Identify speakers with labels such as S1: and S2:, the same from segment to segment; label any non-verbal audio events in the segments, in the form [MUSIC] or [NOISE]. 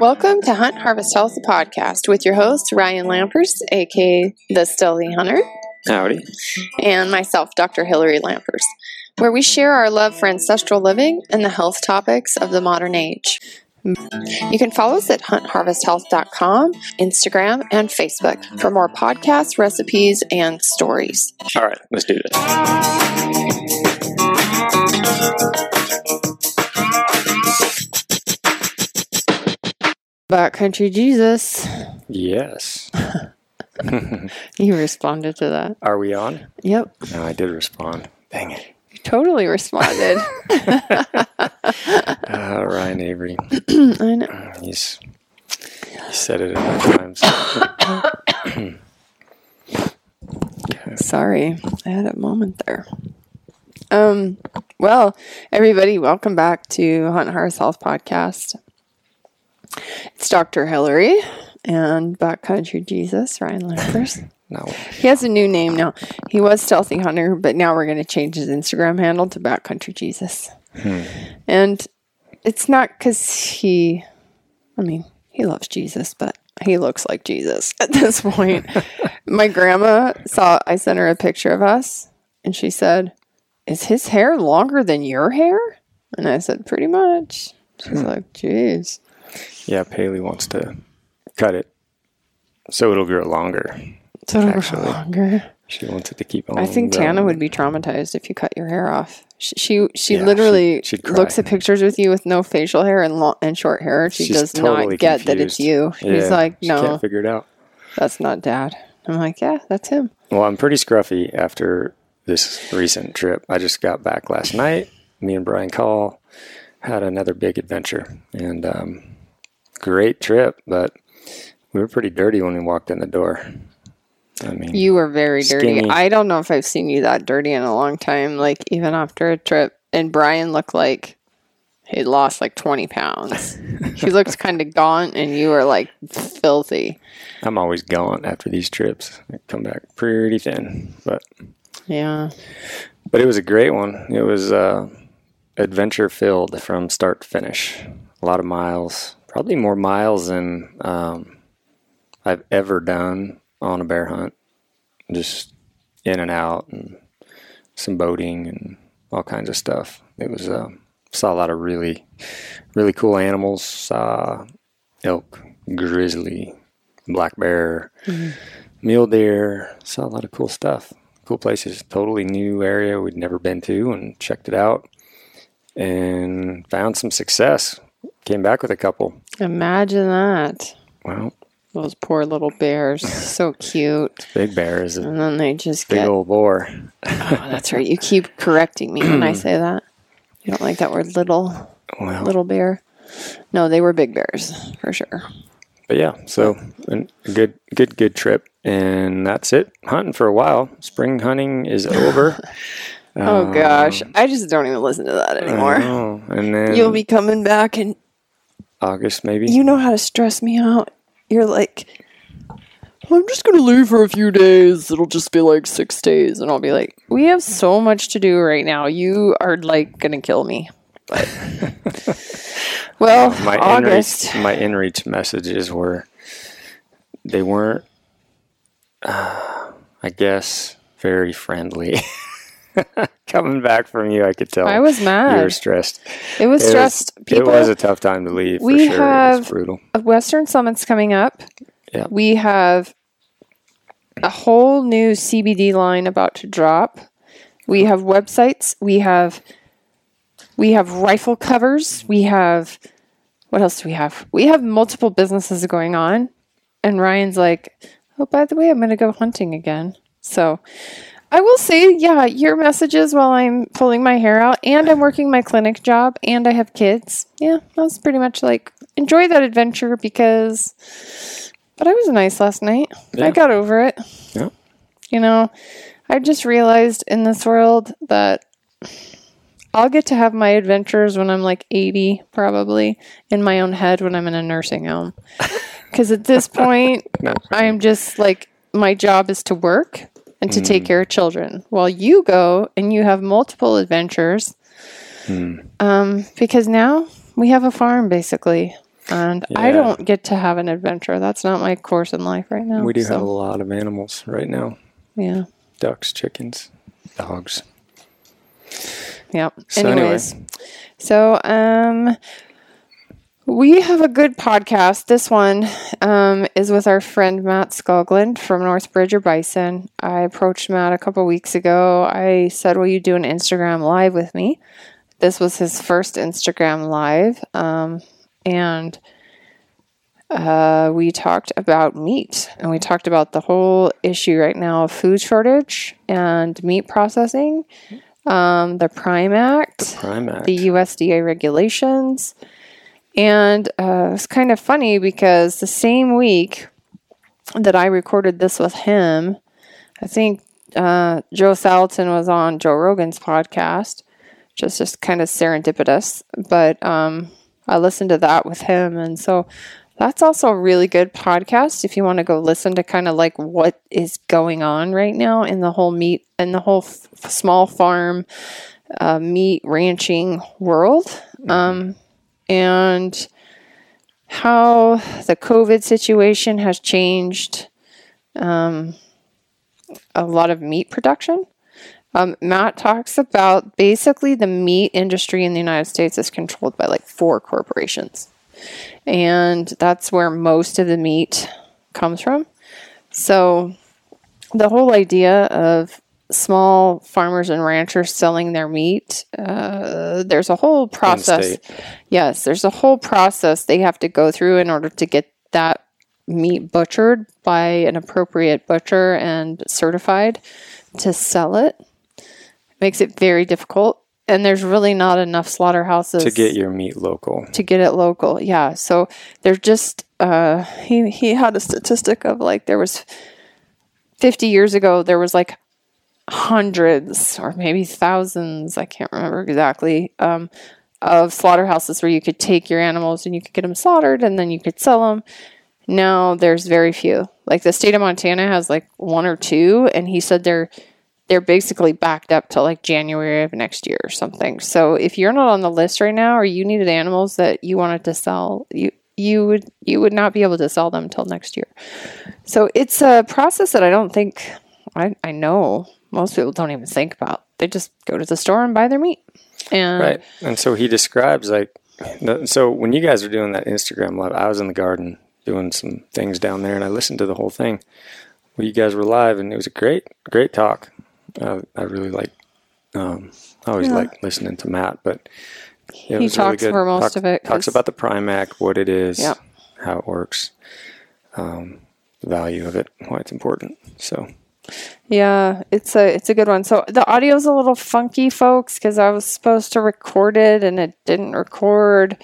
S1: Welcome to Hunt Harvest Health the podcast with your host Ryan Lampers, aka the Stealthy Hunter,
S2: Howdy.
S1: and myself, Dr. Hillary Lampers, where we share our love for ancestral living and the health topics of the modern age. You can follow us at huntharvesthealth.com, Instagram, and Facebook for more podcasts, recipes, and stories.
S2: All right, let's do this.
S1: Backcountry Jesus.
S2: Yes. [LAUGHS]
S1: You responded to that.
S2: Are we on?
S1: Yep.
S2: No, I did respond. Dang it.
S1: You totally responded. [LAUGHS]
S2: Uh, Ryan Avery. [CLEARS THROAT]
S1: I know. [CLEARS THROAT]
S2: He's he said it enough times. [COUGHS]
S1: Sorry, I had a moment there. Um, well, everybody, welcome back to Hunt Harvest Health Podcast. It's Dr. Hillary and Backcountry Jesus, Ryan Lampers. [LAUGHS]
S2: No.
S1: he has a new name now. He was Stealthy Hunter, but now we're going to change his Instagram handle to Backcountry Jesus. Hmm. And it's not because he, I mean, he loves Jesus, but he looks like Jesus at this point. [LAUGHS] My grandma saw, I sent her a picture of us, and she said, Is his hair longer than your hair? And I said, Pretty much. She's hmm. like, Jeez.
S2: Yeah, Paley wants to cut it so it'll grow longer.
S1: So it'll grow longer.
S2: She wants it to keep on.
S1: I think
S2: growing.
S1: Tana would be traumatized if you cut your hair off. She she, she
S2: Yeah,
S1: literally
S2: cry.
S1: looks at pictures with you with no facial hair and long, and short hair. She
S2: She's
S1: does
S2: totally
S1: not get that it's you.
S2: confused.
S1: He's
S2: Yeah,
S1: like,
S2: she
S1: no,
S2: can't figure it out.
S1: that's not dad. I'm like, yeah, that's him.
S2: Well, I'm pretty scruffy after this recent trip. I just got back last night. Me and Brian Call had another big adventure and um, great trip, but we were pretty dirty when we walked in the door. I mean,
S1: You were very dirty. I don't know if I've seen you that dirty in a long time. Like even after a trip, and Brian looked like he lost like 20 pounds. [LAUGHS] he looked kind of gaunt, and you were like filthy.
S2: I'm always gaunt after these trips. I come back pretty thin, but
S1: Yeah.
S2: but it was a great one. It was uh, adventure filled from start to finish. A lot of miles, probably more miles than um, I've ever done on a bear hunt. Just in and out, and some boating and all kinds of stuff. It was uh, saw a lot of really, really cool animals. Saw elk, grizzly, black bear, mule deer. Saw a lot of cool stuff cool places. Totally new area we'd never been to and checked it out and found some success. Came back with a couple.
S1: Imagine that.
S2: Well,
S1: Those poor little bears. so cute. [LAUGHS]
S2: big bears,
S1: And then they just
S2: big
S1: get.
S2: old boar.
S1: Oh, that's right. [LAUGHS] You keep correcting me when I [CLEARS THROAT] say that. You don't like that word little,
S2: Well,
S1: little bear. No, they were big bears for sure.
S2: but yeah, so a good, good, good trip, and that's it. Hunting for a while. Spring hunting is [LAUGHS] over.
S1: Oh gosh, um, I just don't even listen to that anymore.
S2: And then
S1: You'll be coming back, and
S2: August maybe.
S1: you know how to stress me out. You're like, I'm just gonna leave for a few days. It'll just be like six days, and I'll be like, we have so much to do right now. You are like gonna kill me. But [LAUGHS] well,
S2: my
S1: August.
S2: inreach, my inreach messages were they weren't, uh, [SIGHS] I guess, very friendly. [LAUGHS] [LAUGHS] Coming back from you, I could tell.
S1: I was mad.
S2: You were stressed.
S1: It was
S2: It was-
S1: stressed. People,
S2: it was a tough time to leave. For
S1: We
S2: sure. it
S1: have-
S2: was brutal.
S1: Western Summit's coming up.
S2: Yeah.
S1: We have a whole new CBD line about to drop. We have websites. We have we have rifle covers. We have what else do we have? We have multiple businesses going on. And Ryan's like, "Oh, by the way, I'm going to go hunting again." So, I will say, yeah, your messages while I'm pulling my hair out and I'm working my clinic job and I have kids. Yeah, that was pretty much like enjoy that adventure because but I was nice last night. I got over it.
S2: Yeah.
S1: You know, I just realized in this world that I'll get to have my adventures when I'm like 80, probably, in my own head when I'm in a nursing home. Because at this [LAUGHS] point,
S2: No.
S1: I'm just like, my job is to work and to
S2: Mm.
S1: take care of children. While you go and you have multiple adventures,
S2: Hmm.
S1: um, because now we have a farm basically. And I don't get to have an adventure. That's not my course in life right now.
S2: We do
S1: so,
S2: have a lot of animals right now
S1: Yeah.
S2: ducks, chickens, dogs.
S1: Yep.
S2: So anyway.
S1: Anyways, so um, we have a good podcast. This one um, is with our friend Matt Skoglund from North Bridger Bison. I approached Matt a couple weeks ago. I said, "Will you do an Instagram live with me?" This was his first Instagram live, um, and uh, we talked about meat, and we talked about the whole issue right now of food shortage and meat processing um, the Prime Act,
S2: Prime Act.
S1: the USDA regulations. And uh, it's kind of funny because the same week that I recorded this with him, I think uh, Joel Salatin was on Joe Rogan's podcast, just just kind of serendipitous. But um, I listened to that with him, and so that's also a really good podcast if you want to go listen to kind of like what is going on right now in the whole meat and the whole f- small farm uh, meat ranching world. Um, and how the COVID situation has changed um, a lot of meat production. Um, Matt talks about basically the meat industry in the United States is controlled by like four corporations. And that's where most of the meat comes from. So the whole idea of small farmers and ranchers selling their meat, uh, there's a whole process. Yes, there's a whole process they have to go through in order to get that meat butchered by an appropriate butcher and certified to sell it. Makes it very difficult. And there's really not enough slaughterhouses
S2: to get your meat local.
S1: to get it local. Yeah. So there's just uh he he had a statistic of like there was 50 years ago there was like hundreds or maybe thousands, I can't remember exactly, um of slaughterhouses where you could take your animals and you could get them slaughtered and then you could sell them. Now there's very few. Like the state of Montana has like one or two and he said they're they're basically backed up to like January of next year or something. So if you're not on the list right now or you needed animals that you wanted to sell, you you would you would not be able to sell them until next year. So it's a process that I don't think I, I know most people don't even think about. They just go to the store and buy their meat. And
S2: Right. And so he describes like, the- so when you guys were doing that Instagram live, I was in the garden doing some things down there and I listened to the whole thing. Well, you guys were live and it was a great, great talk. Uh, I really like, um, I always
S1: Yeah.
S2: like listening to Matt, but yeah,
S1: He
S2: was really
S1: talks
S2: good.
S1: for most of it,
S2: Talks about the Prime Act, what it is,
S1: Yeah.
S2: how it works, um, the value of it, why it's important. So
S1: Yeah, it's a it's a good one. So the audio's a little funky, folks, because I was supposed to record it and it didn't record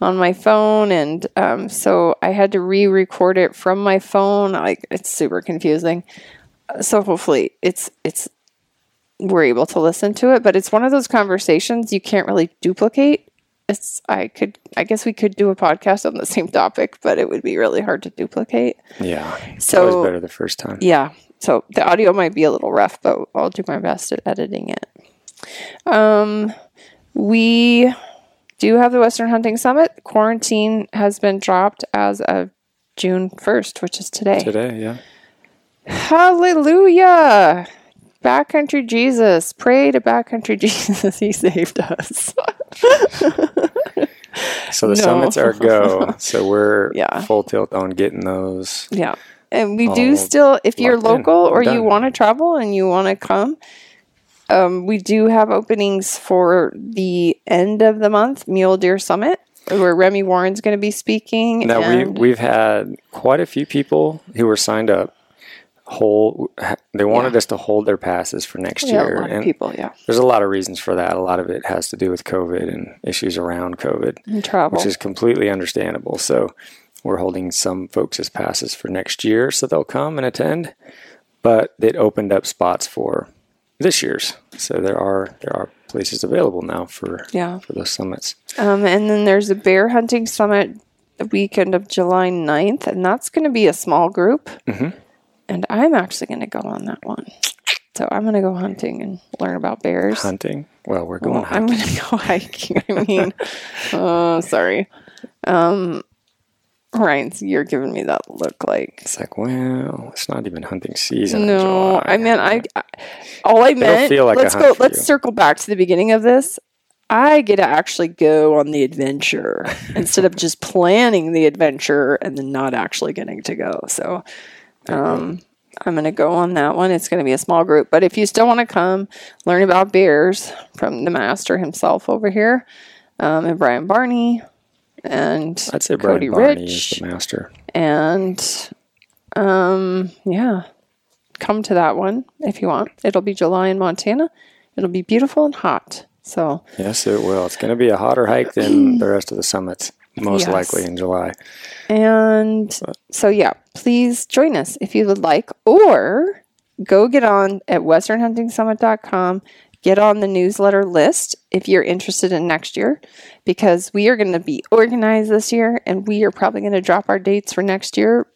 S1: on my phone, and um, so I had to re-record it from my phone. Like it's super confusing. So hopefully it's it's we're able to listen to it, but it's one of those conversations you can't really duplicate. It's I could I guess we could do a podcast on the same topic, but it would be really hard to duplicate.
S2: yeah, it's
S1: So-
S2: always better the first time.
S1: Yeah. So the audio might be a little rough, but I'll do my best at editing it. Um, we do have the Western Hunting Summit. Quarantine has been dropped as of June 1st, which is today.
S2: Today, yeah.
S1: Hallelujah. Backcountry Jesus. Pray to Backcountry [LAUGHS] Jesus. He saved us.
S2: So the
S1: No.
S2: summits are go. [LAUGHS] So we're
S1: Yeah.
S2: full tilt on getting those.
S1: Yeah. And we do still, if you're local or you want to travel and you want to come, um, we do have openings for the end of the month Mule Deer Summit, where Remy Warren's going to be speaking.
S2: Now we we've had quite a few people who were signed up. Hold they wanted
S1: Yeah.
S2: us to hold their passes for next
S1: yeah,
S2: year,
S1: a lot of
S2: and
S1: people, yeah,
S2: there's a lot of reasons for that. A lot of it has to do with COVID and issues around COVID,
S1: and travel.
S2: which is completely understandable. So we're holding some folks as passes for next year, so they'll come and attend. But it opened up spots for this year's, so there are there are places available now for
S1: yeah.
S2: for those summits.
S1: Um, and then there's a bear hunting summit the weekend of July 9th, and that's going to be a small group.
S2: Mhm.
S1: And I'm actually going to go on that one. So I'm going to go hunting and learn about bears.
S2: Hunting. Well, we're going
S1: Well, I'm going to go hiking. I mean, [LAUGHS] oh, sorry. Um, Ryan's, you're giving me that look like.
S2: It's like, well, it's not even hunting season.
S1: No, I meant I. I- All I meant.
S2: feel like
S1: let's go. Let's
S2: you.
S1: circle back to the beginning of this. I get to actually go on the adventure [LAUGHS] instead of just planning the adventure and then not actually getting to go. So, um, I'm going to go on that one. It's going to be a small group, but if you still want to come learn about bears from the master himself over here, um, and Brian Barney, and
S2: I'd say
S1: Cody
S2: Barney
S1: Rich.
S2: is the master.
S1: and um yeah come to that one if you want it'll be july in montana it'll be beautiful and hot so
S2: Yes, it will. It's going to be a hotter hike than [CLEARS THROAT] the rest of the summits, most
S1: Yes.
S2: likely in July.
S1: and so yeah please join us if you would like or go get on at westernhuntingsummit.com get on the newsletter list if you're interested in next year because we are going to be organized this year and we are probably going to drop our dates for next year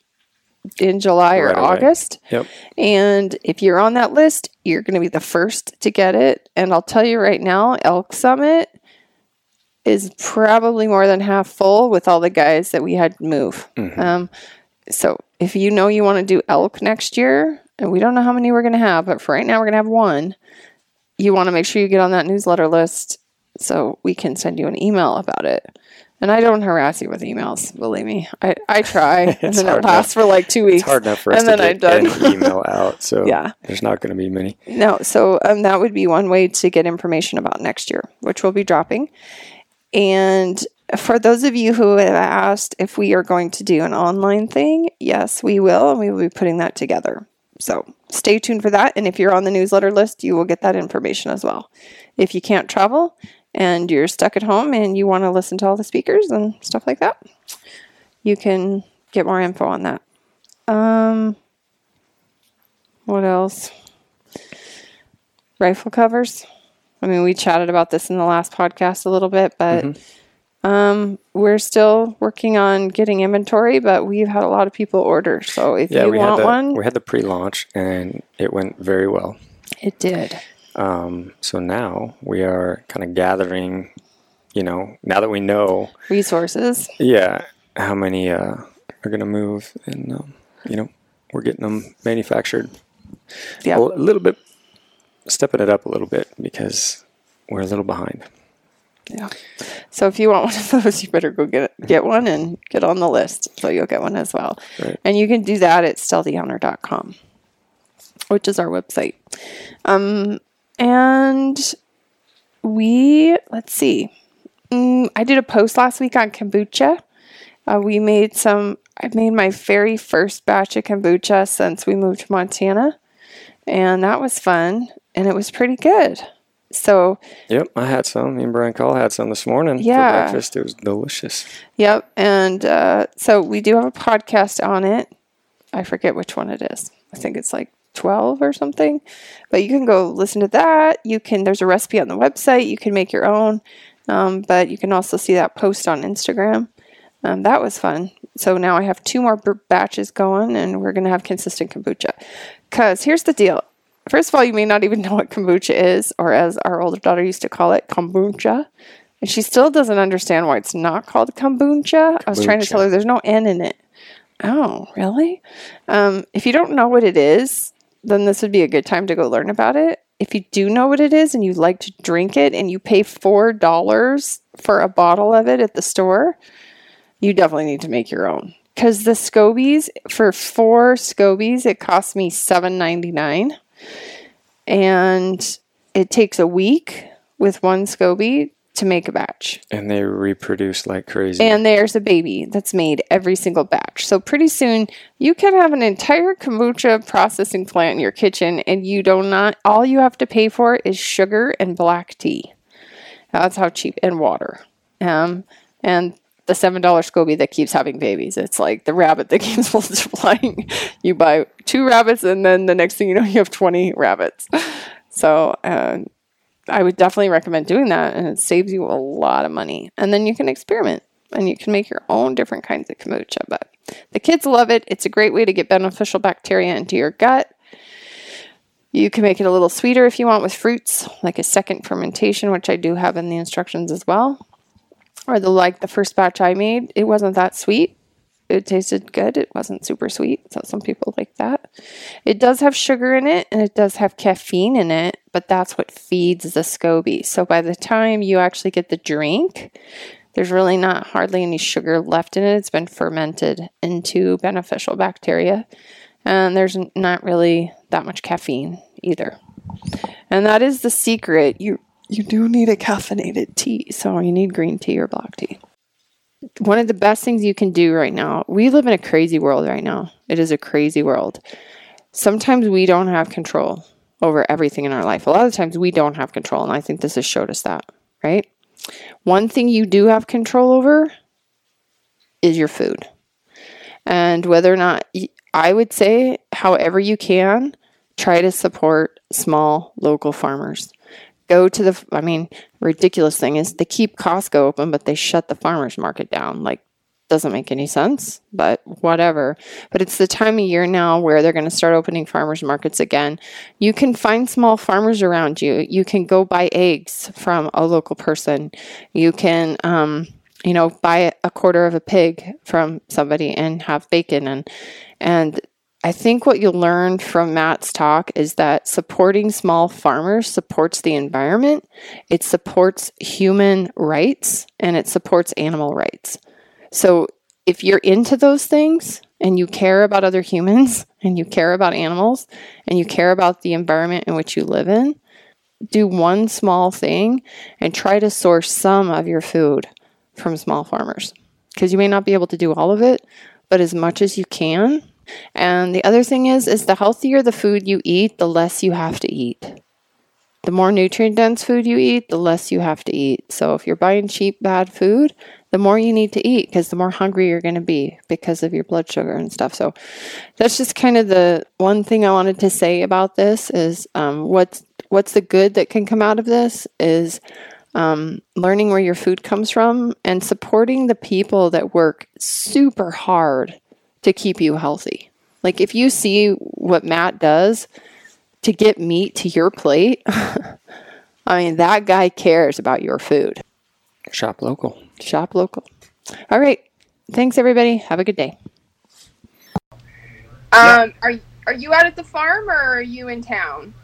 S1: in july or
S2: Right
S1: august
S2: Yep.
S1: And if you're on that list, you're going to be the first to get it. And I'll tell you right now, Elk Summit is probably more than half full with all the guys that we had move. Um, so if you know you want to do elk next year, and we don't know how many we're going to have, but for right now we're going to have one, you want to make sure you get on that newsletter list so we can send you an email about it. And I don't harass you with emails, believe me. I, I try, [LAUGHS] and
S2: It's
S1: then it lasts for like two weeks.
S2: It's hard enough for us
S1: and
S2: to
S1: then I'm done.
S2: an email out, so [LAUGHS]
S1: Yeah.
S2: there's not going to be many.
S1: No, so um, that would be one way to get information about next year, which we'll be dropping. And for those of you who have asked if we are going to do an online thing, yes, we will, and we will be putting that together. So stay tuned for that. And if you're on the newsletter list, you will get that information as well. If you can't travel and you're stuck at home and you want to listen to all the speakers and stuff like that, you can get more info on that. Um, what else? rifle covers. I mean, we chatted about this in the last podcast a little bit, but
S2: Mm-hmm.
S1: Um, we're still working on getting inventory. But we've had a lot of people order, so if
S2: Yeah,
S1: you
S2: we had
S1: want
S2: the
S1: one,
S2: we had the pre-launch and it went very well.
S1: it did.
S2: Um, so now we are kind of gathering. You know, now that we know,
S1: Resources.
S2: yeah, how many uh, are going to move, and um, you know, we're getting them manufactured.
S1: Yeah.
S2: a little bit, stepping it up a little bit because we're a little behind.
S1: Yeah. So if you want one of those, you better go get get one and get on the list. So you'll get one as well.
S2: Right.
S1: And you can do that at stealthyhunter.com, which is our website. Um, and we, let's see, mm, I did a post last week on kombucha. Uh, we made some, I made my very first batch of kombucha since we moved to Montana. And that was fun. And it was pretty good. So,
S2: Yep, I had some. Me and Brian Call had some this morning
S1: Yeah.
S2: for breakfast. It was delicious.
S1: Yep. And uh, so we do have a podcast on it. I forget which one it is. I think it's like 12 or something. But you can go listen to that. You can, there's a recipe on the website. You can make your own. Um, but you can also see that post on Instagram. Um, that was fun. So now I have two more b- batches going and we're going to have consistent kombucha. Because here's the deal. First of all, you may not even know what kombucha is, or as our older daughter used to call it, kombucha. And she still doesn't understand why it's not called kombucha. I was trying to tell her there's no N in it. Oh, really? Um, if you don't know what it is, then this would be a good time to go learn about it. If you do know what it is and you like to drink it and you pay $4 for a bottle of it at the store, you definitely need to make your own. Because the Scobies, for four Scobies, it cost me $7.99. And it takes a week with one SCOBY to make a batch.
S2: And they reproduce like crazy.
S1: And there's a baby that's made every single batch. So pretty soon you can have an entire kombucha processing plant in your kitchen and you do not all you have to pay for is sugar and black tea. That's how cheap and water. Um and the seven dollar SCOBY that keeps having babies. It's like the rabbit that [LAUGHS] keeps multiplying. You buy two rabbits and then the next thing you know you have twenty rabbits. So uh, I would definitely recommend doing that, and it saves you a lot of money. And then you can experiment and you can make your own different kinds of kombucha. But the kids love it. It's a great way to get beneficial bacteria into your gut. You can make it a little sweeter if you want with fruits, like a second fermentation, which I do have in the instructions as well. Or the like the first batch I made, it wasn't that sweet. It tasted good. It wasn't super sweet, so some people like that. It does have sugar in it and it does have caffeine in it, but that's what feeds the SCOBY. So by the time you actually get the drink, there's really not hardly any sugar left in it. It's been fermented into beneficial bacteria, and there's not really that much caffeine either. And that is the secret. You you do need a caffeinated tea, so you need green tea or black tea. One of the best things you can do right now. We live in a crazy world right now. It is a crazy world. Sometimes we don't have control over everything in our life. A lot of times we don't have control, and I think this has showed us that, right? One thing you do have control over is your food. And whether or not I would say, however you can, try to support small local farmers. Go to the, I mean, ridiculous thing is they keep Costco open, but they shut the farmers market down. Like, doesn't make any sense, but whatever. But it's the time of year now where they're going to start opening farmers markets again. You can find small farmers around you. You can go buy eggs from a local person. You can, um, you know, buy a quarter of a pig from somebody and have bacon and and I think what you'll learn from Matt's talk is that supporting small farmers supports the environment, it supports human rights, and it supports animal rights. So if you're into those things and you care about other humans [LAUGHS] and you care about animals and you care about the environment in which you live in, do one small thing and try to source some of your food from small farmers. Because you may not be able to do all of it, but as much as you can. And the other thing is is the healthier the food you eat, the less you have to eat. The more nutrient dense food you eat, the less you have to eat. So if you're buying cheap bad food, the more you need to eat because the more hungry you're going to be because of your blood sugar and stuff. So that's just kind of the one thing I wanted to say about this is um, what's what's the good that can come out of this is um, learning where your food comes from and supporting the people that work super hard to keep you healthy. Like if you see what Matt does to get meat to your plate, [LAUGHS] I mean that guy cares about your food.
S2: Shop local.
S1: Shop local. All right. Thanks, everybody. Have a good day.
S3: Um, are are you out at the farm or are you in town?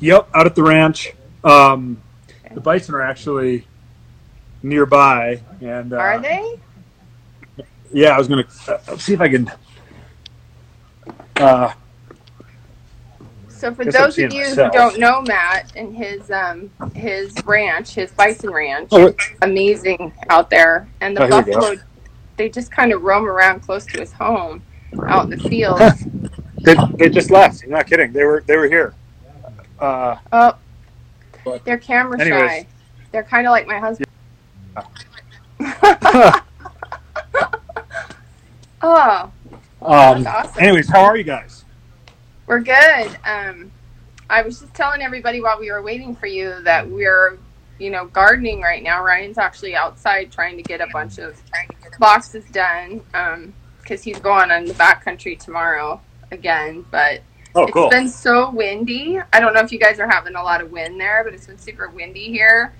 S4: Yep, out at the ranch. Um, the bison are actually nearby, and uh,
S3: Are they?
S4: Yeah, I was gonna uh, see if I can. Uh,
S3: So for those of you
S4: myself.
S3: who don't know Matt and his um his ranch, his bison ranch,
S4: oh,
S3: amazing out there, and the
S4: Oh, here we go.
S3: buffalo, they just kind of roam around close to his home, out in the fields.
S4: they, they just left. I'm not kidding. They were they were here. Uh,
S3: oh, they're camera
S4: Anyways.
S3: shy. They're kind of like my husband. [LAUGHS] oh,
S4: um,
S3: awesome.
S4: anyways, how are you guys?
S3: We're good. Um, I was just telling everybody while we were waiting for you that we're, you know, gardening right now. Ryan's actually outside trying to get a bunch of boxes done because he's going on the backcountry tomorrow again. But
S4: Oh,
S3: it's
S4: cool.
S3: been so windy. I don't know if you guys are having a lot of wind there, but it's been super windy here.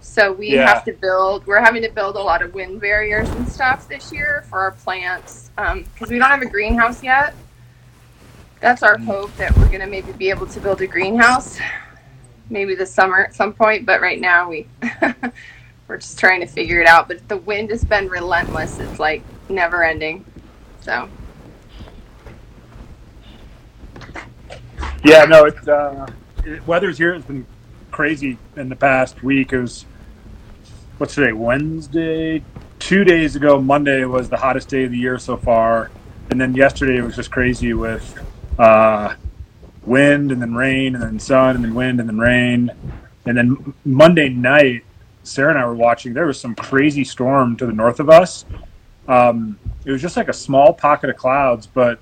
S3: So we
S4: Yeah.
S3: have to build. We're having to build a lot of wind barriers and stuff this year for our plants because we don't have a greenhouse yet. That's our hope that we're gonna maybe be able to build a greenhouse, maybe this summer at some point. But right now we [LAUGHS] we're just trying to figure it out. But the wind has been relentless. It's like never ending. So
S4: Yeah, no, it's uh, it, weather's here has been crazy in the past week. It was what's today? Wednesday. Two days ago, Monday was the hottest day of the year so far, and then yesterday it was just crazy with uh, wind and then rain and then sun and then wind and then rain, and then Monday night, Sarah and I were watching. There was some crazy storm to the north of us. Um, it was just like a small pocket of clouds, but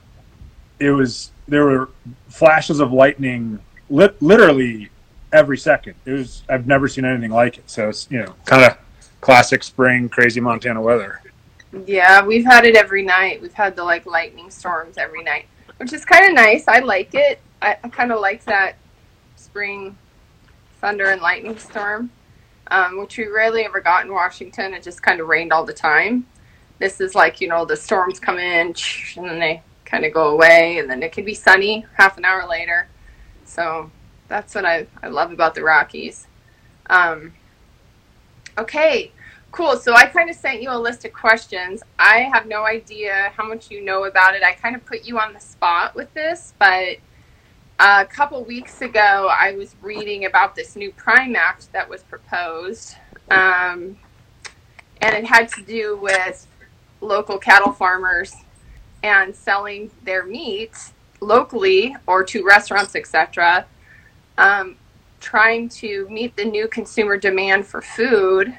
S4: it was there were flashes of lightning lit, literally every second. It was I've never seen anything like it. So it's you know kind of classic spring crazy Montana weather.
S3: yeah, we've had it every night. We've had the like lightning storms every night, which is kind of nice. I like it. I, I kind of like that spring thunder and lightning storm, um, which we rarely ever got in Washington. It just kind of rained all the time.
S1: this is like you know the storms come in and then they kind of go away and then it can be sunny half an hour later so that's what i, I love about the rockies. Um, okay cool. So i kind of sent you a list of questions. I have no idea how much you know about it. I kind of put you on the spot with this but a couple weeks ago i was reading about this new prime act that was proposed um, and it had to do with local cattle farmers and selling their meat locally or to restaurants, etc. Um, trying to meet the new consumer demand for food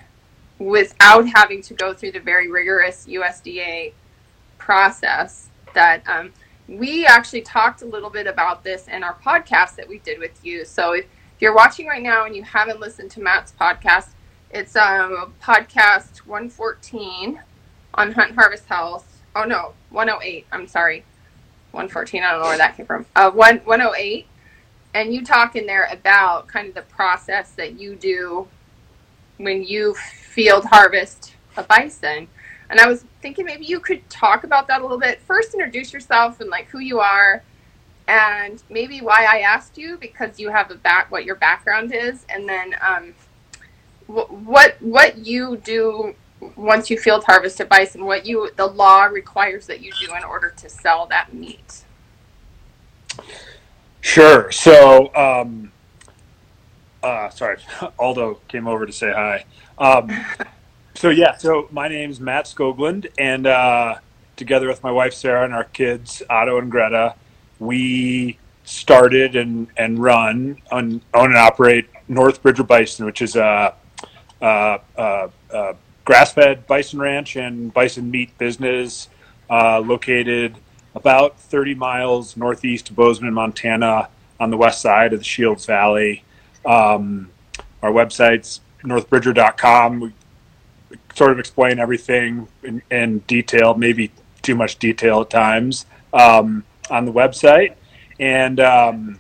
S1: without having to go through the very rigorous USDA process that um, we actually talked a little bit about this in our podcast that we did with you. So if you're watching right now and you haven't listened to Matt's podcast, it's um, podcast 114 on Hunt Harvest Health. Oh no, 108. I'm sorry. 114. I don't know where that came from. Uh, one 108. And you talk in there about kind of the process that you do when you field harvest a bison. And I was thinking maybe you could talk about that a little bit. First, introduce yourself and like who you are, and maybe why I asked you because you have a back what your background is, and then um, what what you do once you field harvest a bison, what you the law requires that you do in order to sell that meat.
S4: Sure. So, um, uh, sorry, [LAUGHS] Aldo came over to say hi. Um, so yeah, so my name's Matt Skoglund, and uh, together with my wife Sarah and our kids Otto and Greta, we started and and run on own and operate North Bridger Bison, which is a, a, a, a grass-fed bison ranch and bison meat business uh, located about 30 miles northeast of Bozeman, Montana, on the west side of the Shields Valley. Um, our website's northbridger.com. We sort of explain everything in, in detail, maybe too much detail at times, um, on the website. And um,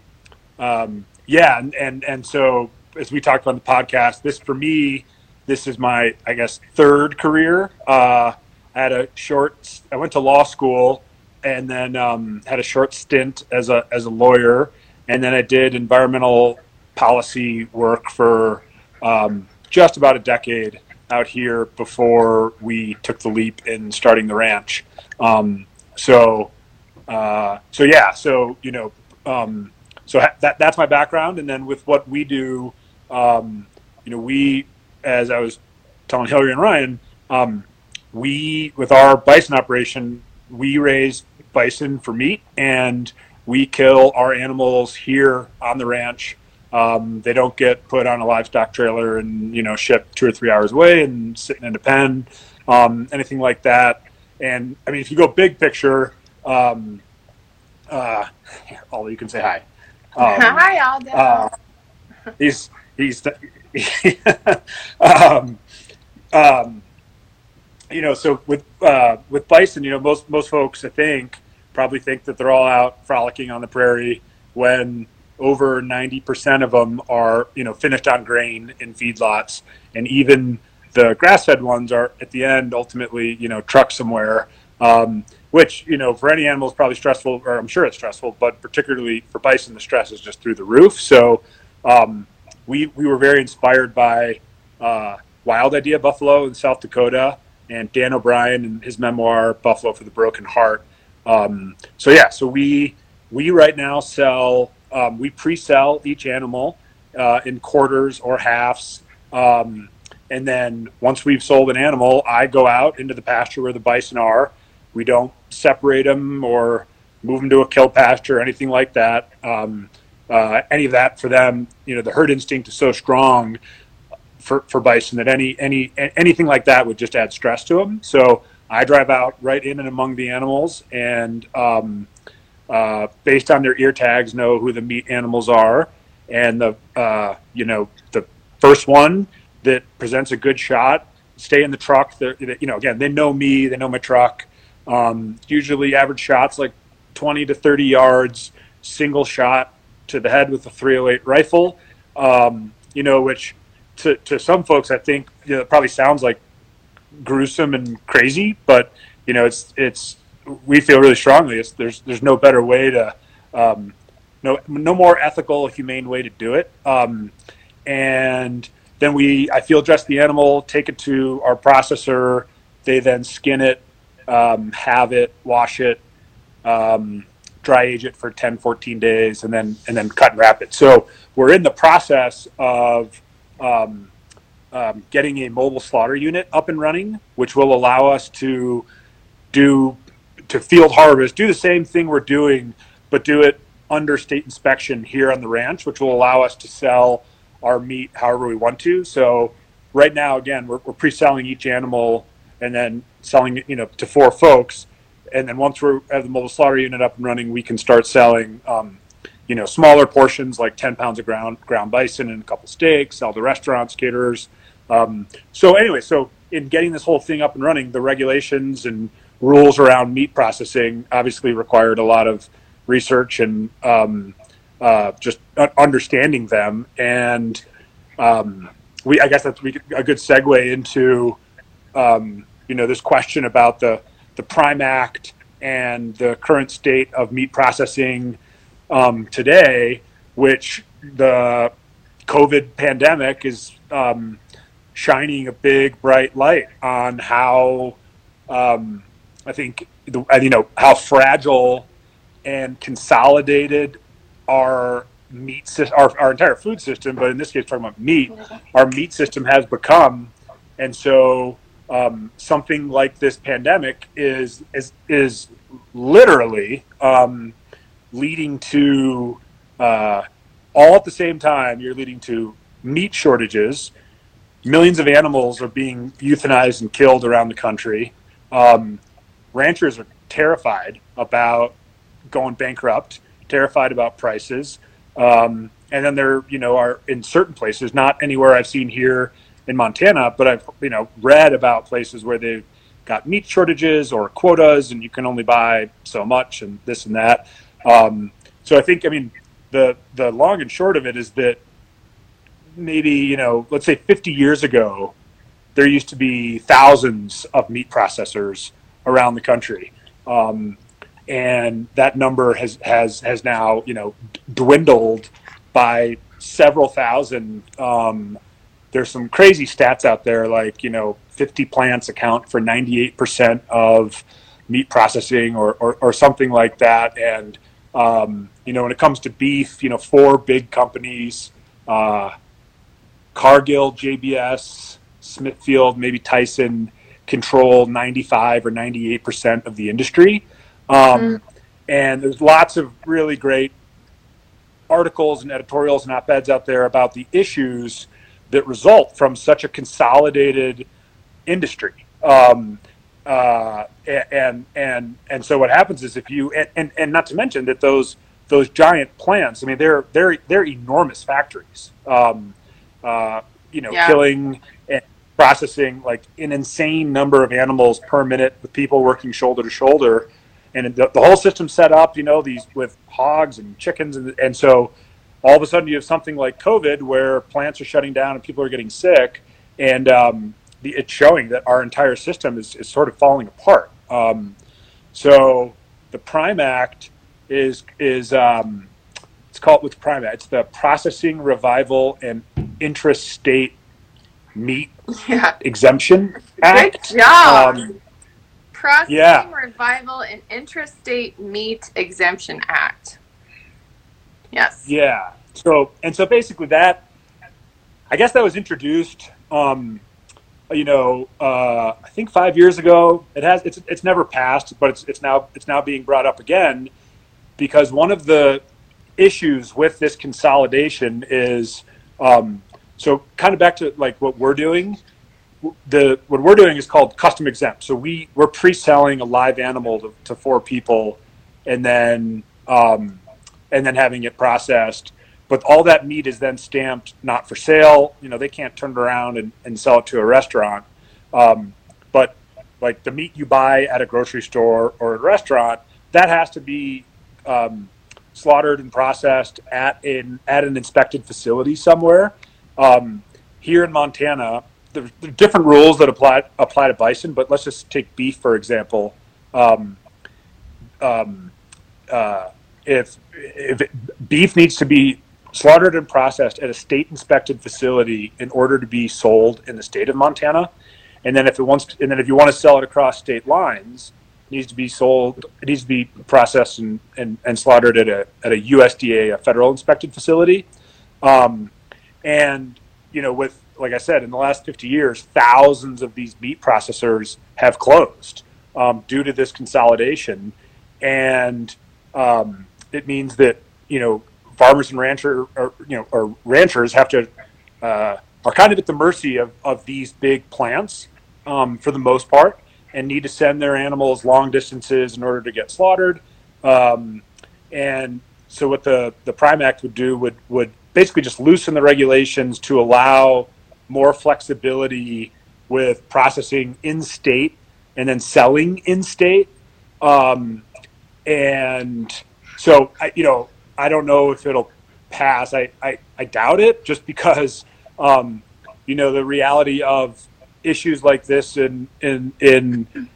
S4: um yeah, and, and, and so as we talked in the podcast, this for me this is my, I guess, third career. Uh, I had a short. I went to law school, and then um, had a short stint as a as a lawyer, and then I did environmental policy work for um, just about a decade out here before we took the leap in starting the ranch. Um, so, uh, so yeah, so you know, um, so that that's my background, and then with what we do, um, you know, we as I was telling Hillary and Ryan, um, we with our bison operation, we raise bison for meat, and we kill our animals here on the ranch. Um, they don't get put on a livestock trailer and you know shipped two or three hours away and sitting in a pen, um, anything like that. And I mean, if you go big picture, um, uh, [LAUGHS] you can say hi.
S1: Um, hi, Aldo. Uh, [LAUGHS]
S4: he's he's [LAUGHS] um, um, you know, so with uh, with bison, you know, most most folks I think probably think that they're all out frolicking on the prairie when over 90% of them are, you know, finished on grain in feedlots, and even the grass-fed ones are at the end ultimately, you know, trucked somewhere. Um, which you know for any animal is probably stressful, or I'm sure it's stressful, but particularly for bison, the stress is just through the roof. So um, we we were very inspired by uh, Wild Idea Buffalo in South Dakota and Dan O'Brien and his memoir Buffalo for the Broken Heart. Um, so yeah, so we we right now sell um, we pre-sell each animal uh, in quarters or halves. Um, and then once we've sold an animal, I go out into the pasture where the bison are. We don't separate them or move them to a kill pasture or anything like that. Um, uh, any of that for them. You know, the herd instinct is so strong for, for bison that any any anything like that would just add stress to them. So I drive out right in and among the animals, and um, uh, based on their ear tags, know who the meat animals are, and the uh, you know the first one that presents a good shot stay in the truck. They're, you know, again, they know me, they know my truck. Um, usually, average shots like 20 to 30 yards, single shot to the head with a 308 rifle. Um, you know, which to, to some folks, I think you know, it probably sounds like gruesome and crazy, but you know, it's it's we feel really strongly it's there's there's no better way to um, no no more ethical, humane way to do it. Um, and then we I field dress the animal, take it to our processor. They then skin it, um, have it, wash it, um, dry age it for 10, 14 days, and then and then cut and wrap it. So we're in the process of um, um, getting a mobile slaughter unit up and running, which will allow us to do to field harvest, do the same thing we're doing, but do it under state inspection here on the ranch, which will allow us to sell our meat however we want to. So right now, again, we're, we're pre-selling each animal and then selling, you know, to four folks. And then once we have the mobile slaughter unit up and running, we can start selling, um, you know, smaller portions like 10 pounds of ground ground bison and a couple steaks, sell to restaurants, caterers. Um, so anyway, so in getting this whole thing up and running, the regulations and rules around meat processing obviously required a lot of research and um, uh, just understanding them. And um, we, I guess that's a good segue into um, you know this question about the the Prime Act and the current state of meat processing um, today, which the COVID pandemic is um, shining a big bright light on how um, I think you know how fragile and consolidated our meat our, our entire food system, but in this case, talking about meat, our meat system has become, and so um, something like this pandemic is is is literally um, leading to uh, all at the same time. You're leading to meat shortages. Millions of animals are being euthanized and killed around the country. Um, ranchers are terrified about going bankrupt terrified about prices. Um, and then there, you know, are in certain places, not anywhere I've seen here in Montana, but I've, you know, read about places where they've got meat shortages or quotas and you can only buy so much and this and that. Um, so I think, I mean, the, the long and short of it is that maybe, you know, let's say 50 years ago, there used to be thousands of meat processors around the country. Um, and that number has has has now you know dwindled by several thousand. Um, there's some crazy stats out there, like you know, 50 plants account for 98% of meat processing, or, or, or something like that. And um, you know, when it comes to beef, you know, four big companies: uh, Cargill, JBS, Smithfield, maybe Tyson, control 95 or 98% of the industry. Um, mm-hmm. And there's lots of really great articles and editorials and op eds out there about the issues that result from such a consolidated industry. Um, uh, and and and so what happens is if you and, and, and not to mention that those those giant plants, I mean they're they're they're enormous factories. Um, uh, you know, yeah. killing and processing like an insane number of animals per minute with people working shoulder to shoulder and the, the whole system set up, you know, these with hogs and chickens, and, and so all of a sudden you have something like COVID where plants are shutting down and people are getting sick, and um, the, it's showing that our entire system is, is sort of falling apart. Um, so the Prime Act is is um, it's called what's Prime Act? It's the Processing Revival and Intrastate Meat [LAUGHS] yeah. Exemption Act.
S1: Good job. Um, Processing yeah. Revival and Intrastate Meat Exemption Act. Yes.
S4: Yeah. So and so basically that I guess that was introduced um, you know, uh, I think five years ago. It has it's it's never passed, but it's it's now it's now being brought up again because one of the issues with this consolidation is um, so kind of back to like what we're doing the what we're doing is called custom exempt. So we we're pre-selling a live animal to, to four people, and then um, and then having it processed. But all that meat is then stamped not for sale. You know they can't turn it around and, and sell it to a restaurant. Um, but like the meat you buy at a grocery store or a restaurant, that has to be um, slaughtered and processed at an at an inspected facility somewhere. Um, here in Montana, there are different rules that apply apply to bison, but let's just take beef for example. Um, um, uh, if if beef needs to be slaughtered and processed at a state inspected facility in order to be sold in the state of Montana, and then if it wants, to, and then if you want to sell it across state lines, it needs to be sold. It needs to be processed and, and, and slaughtered at a at a USDA, a federal inspected facility. Um, and you know, with like I said, in the last 50 years, thousands of these meat processors have closed um, due to this consolidation, and um, it means that you know farmers and rancher or you know or ranchers have to uh, are kind of at the mercy of, of these big plants um, for the most part and need to send their animals long distances in order to get slaughtered um, and so what the the prime act would do would would basically just loosen the regulations to allow more flexibility with processing in state and then selling in state. Um, and so, you know, I don't know if it'll pass. I, I, I doubt it just because, um, you know, the reality of issues like this in, in, in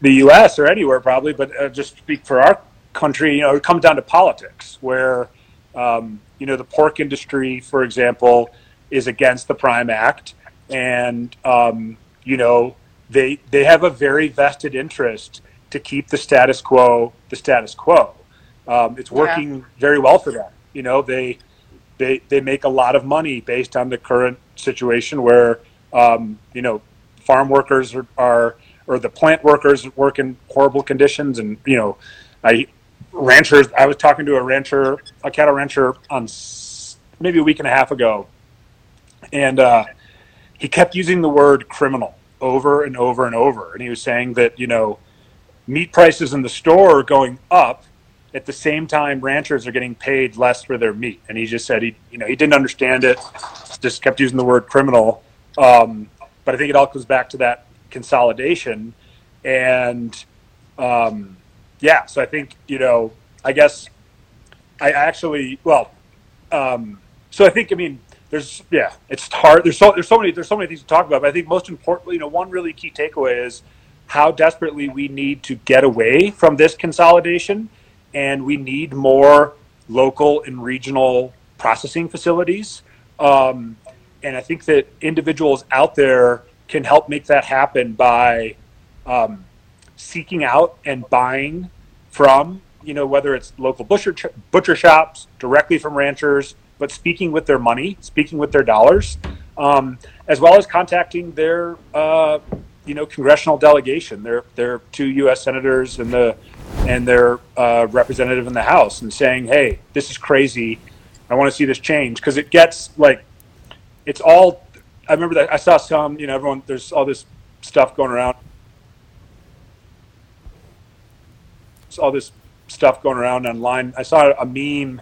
S4: the U.S. or anywhere probably, but uh, just speak for our country, you know, it comes down to politics where, um, you know, the pork industry, for example, is against the Prime Act, and um, you know they they have a very vested interest to keep the status quo the status quo. Um, it's working yeah. very well for them. You know they they they make a lot of money based on the current situation where um, you know farm workers are, are or the plant workers work in horrible conditions and you know I ranchers I was talking to a rancher a cattle rancher on maybe a week and a half ago and uh, he kept using the word criminal over and over and over. And he was saying that, you know, meat prices in the store are going up at the same time ranchers are getting paid less for their meat. And he just said he, you know, he didn't understand it, just kept using the word criminal. Um, but I think it all comes back to that consolidation. And um, yeah, so I think, you know, I guess I actually, well, um, so I think, I mean, there's yeah, it's hard. There's so there's so many there's so many things to talk about. But I think most importantly, you know, one really key takeaway is how desperately we need to get away from this consolidation, and we need more local and regional processing facilities. Um, and I think that individuals out there can help make that happen by um, seeking out and buying from, you know, whether it's local butcher butcher shops directly from ranchers but speaking with their money, speaking with their dollars, um, as well as contacting their uh, you know congressional delegation, their their two U.S. senators and the and their uh, representative in the House, and saying, "Hey, this is crazy. I want to see this change," because it gets like it's all. I remember that I saw some. You know, everyone. There's all this stuff going around. all this stuff going around online. I saw a meme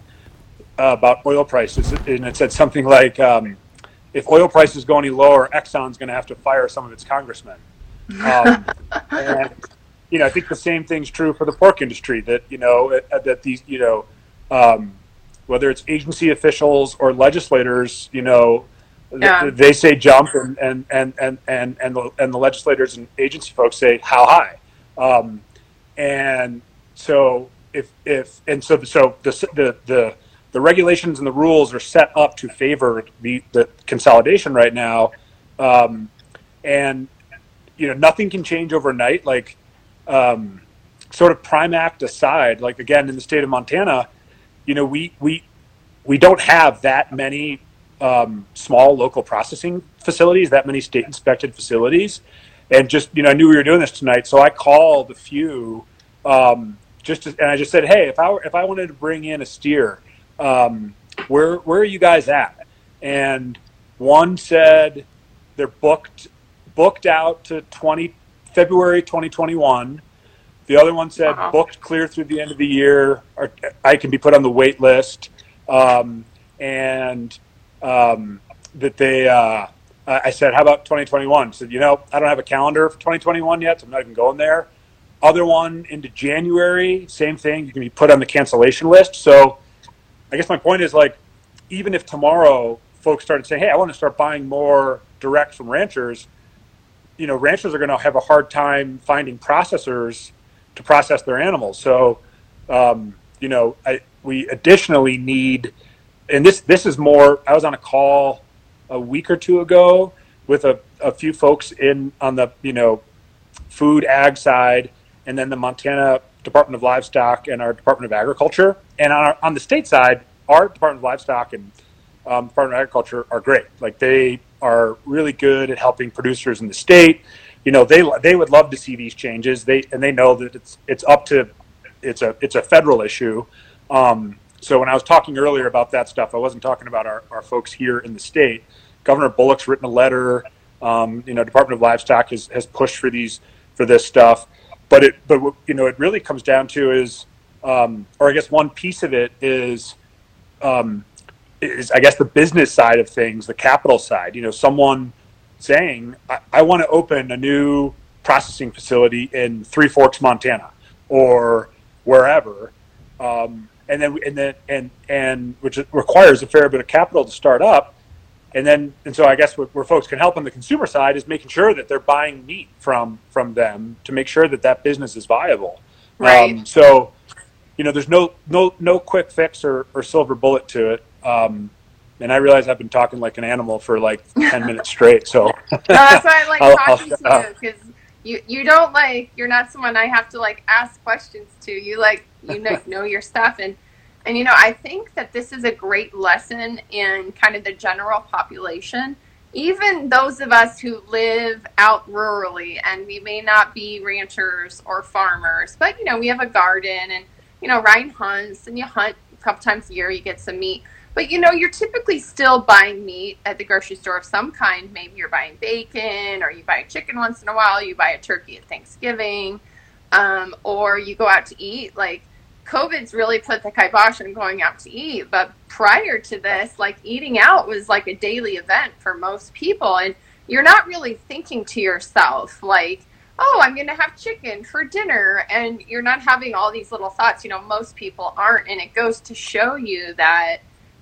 S4: uh, about oil prices, and it said something [LAUGHS] like, um, "If oil prices go any lower, Exxon's going to have to fire some of its congressmen." [LAUGHS] Um, and you know, I think the same thing's true for the pork industry. That you know, uh, that these you know, um, whether it's agency officials or legislators, you know, yeah. they say jump, and and and and and and the, and the legislators and agency folks say how high, um, and so if if and so so the the the the regulations and the rules are set up to favor the, the consolidation right now. Um, and, you know, nothing can change overnight. Like, um, sort of prime act aside, like again, in the state of Montana, you know, we, we, we don't have that many um, small local processing facilities, that many state inspected facilities. And just, you know, I knew we were doing this tonight. So I called a few, um, just to, and I just said, Hey, if I, if I wanted to bring in a steer, um, where where are you guys at? And one said they're booked booked out to 20 February 2021. The other one said uh-huh. booked clear through the end of the year, or I can be put on the wait list. Um, and um, that they, uh, I said, how about 2021? Said, you know, I don't have a calendar for 2021 yet, so I'm not even going there. Other one into January, same thing. You can be put on the cancellation list. So I guess my point is like, even if tomorrow folks started saying, "Hey, I want to start buying more direct from ranchers, you know, ranchers are going to have a hard time finding processors to process their animals. So, um, you know, I, we additionally need, and this this is more. I was on a call a week or two ago with a, a few folks in on the you know food ag side, and then the Montana Department of Livestock and our Department of Agriculture. And on, our, on the state side, our Department of Livestock and um, Department of Agriculture are great. Like they are really good at helping producers in the state. You know, they they would love to see these changes. They and they know that it's it's up to it's a it's a federal issue. Um, so when I was talking earlier about that stuff, I wasn't talking about our, our folks here in the state. Governor Bullock's written a letter. Um, you know, Department of Livestock has, has pushed for these for this stuff, but it but you know it really comes down to is, um, or I guess one piece of it is, um, is I guess the business side of things, the capital side. You know, someone saying I, I want to open a new processing facility in Three Forks, Montana, or wherever. Um, and then and then and and which requires a fair bit of capital to start up and then and so i guess where, where, folks can help on the consumer side is making sure that they're buying meat from from them to make sure that that business is viable
S1: right
S4: um, so you know there's no no no quick fix or, or silver bullet to it um, and i realize i've been talking like an animal for like 10 [LAUGHS] minutes straight so
S1: no, that's why i like [LAUGHS]
S4: I'll,
S1: talking
S4: I'll,
S1: to you because you you don't like you're not someone I have to like ask questions to. You like you know [LAUGHS] know your stuff and and you know I think that this is a great lesson in kind of the general population. Even those of us who live out rurally and we may not be ranchers or farmers, but you know we have a garden and you know Ryan hunts and you hunt a couple times a year. You get some meat but you know, you're typically still buying meat at the grocery store of some kind. Maybe you're buying bacon, or you buy a chicken once in a while. You buy a turkey at Thanksgiving, um, or you go out to eat. Like COVID's really put the kibosh on going out to eat. But prior to this, like eating out was like a daily event for most people, and you're not really thinking to yourself like oh, I'm going to have chicken for dinner. And you're not having all these little thoughts. You know, most people aren't. And it goes to show you that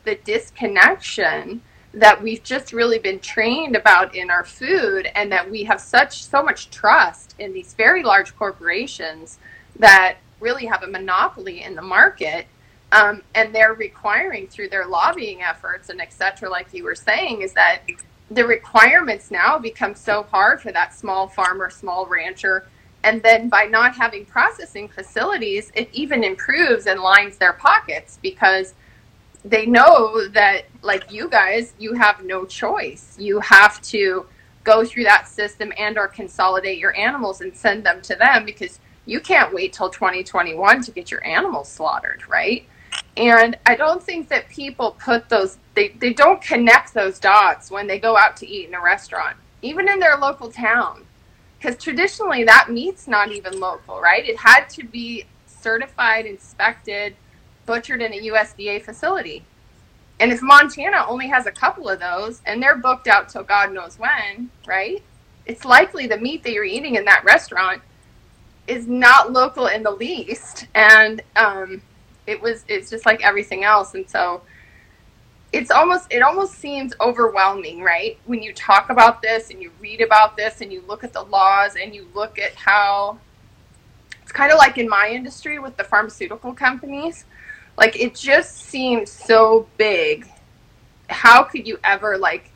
S1: the disconnection that we've just really been trained about in our food and that we have such so much trust in these very large corporations that really have a monopoly in the market um, and they're requiring through their lobbying efforts and et cetera like you were saying is that the requirements now become so hard for that small farmer small rancher and then by not having processing facilities it even improves and lines their pockets because they know that like you guys you have no choice. You have to go through that system and or consolidate your animals and send them to them because you can't wait till 2021 to get your animals slaughtered right? And i don't think that people put those they, they don't connect those dots when they go out to eat in a restaurant even in their local town. Because traditionally that meat's not even local right? It had to be certified inspected butchered in a USDA facility. And if Montana only has a couple of those and they're booked out till God knows when, right? It's likely the meat that you're eating in that restaurant is not local in the least. And um, it was it's just like everything else. And so it's almost it almost seems overwhelming, right? When you talk about this and you read about this and you look at the laws and you look at how it's kind of like in my industry with the pharmaceutical companies like it just seems so big. How could you ever like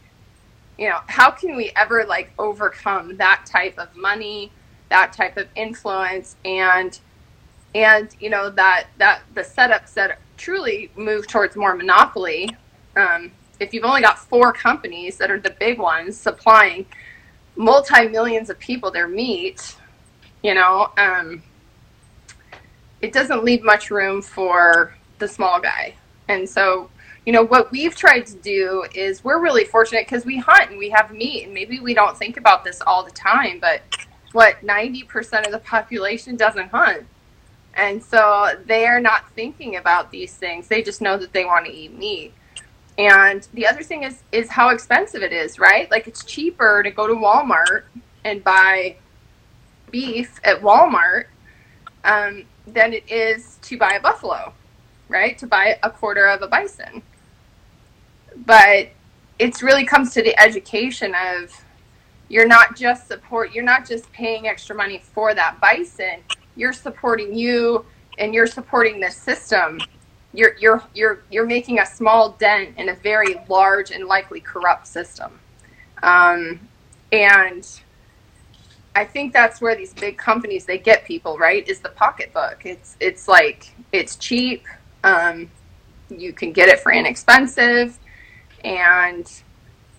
S1: you know, how can we ever like overcome that type of money, that type of influence and and you know that that the setups that truly move towards more monopoly um, if you've only got four companies that are the big ones supplying multi millions of people their meat you know um, it doesn't leave much room for the small guy. And so, you know, what we've tried to do is we're really fortunate because we hunt and we have meat, and maybe we don't think about this all the time, but what 90% of the population doesn't hunt. And so they're not thinking about these things. They just know that they want to eat meat. And the other thing is is how expensive it is, right? Like it's cheaper to go to Walmart and buy beef at Walmart um, than it is to buy a buffalo right? To buy a quarter of a bison. But it's really comes to the education of you're not just support you're not just paying extra money for that bison you're supporting you and you're supporting this system you're you're you're you're making a small dent in a very large and likely corrupt system um, and I think that's where these big companies they get people right is the pocketbook. It's it's like it's cheap. Um, you can get it for inexpensive, and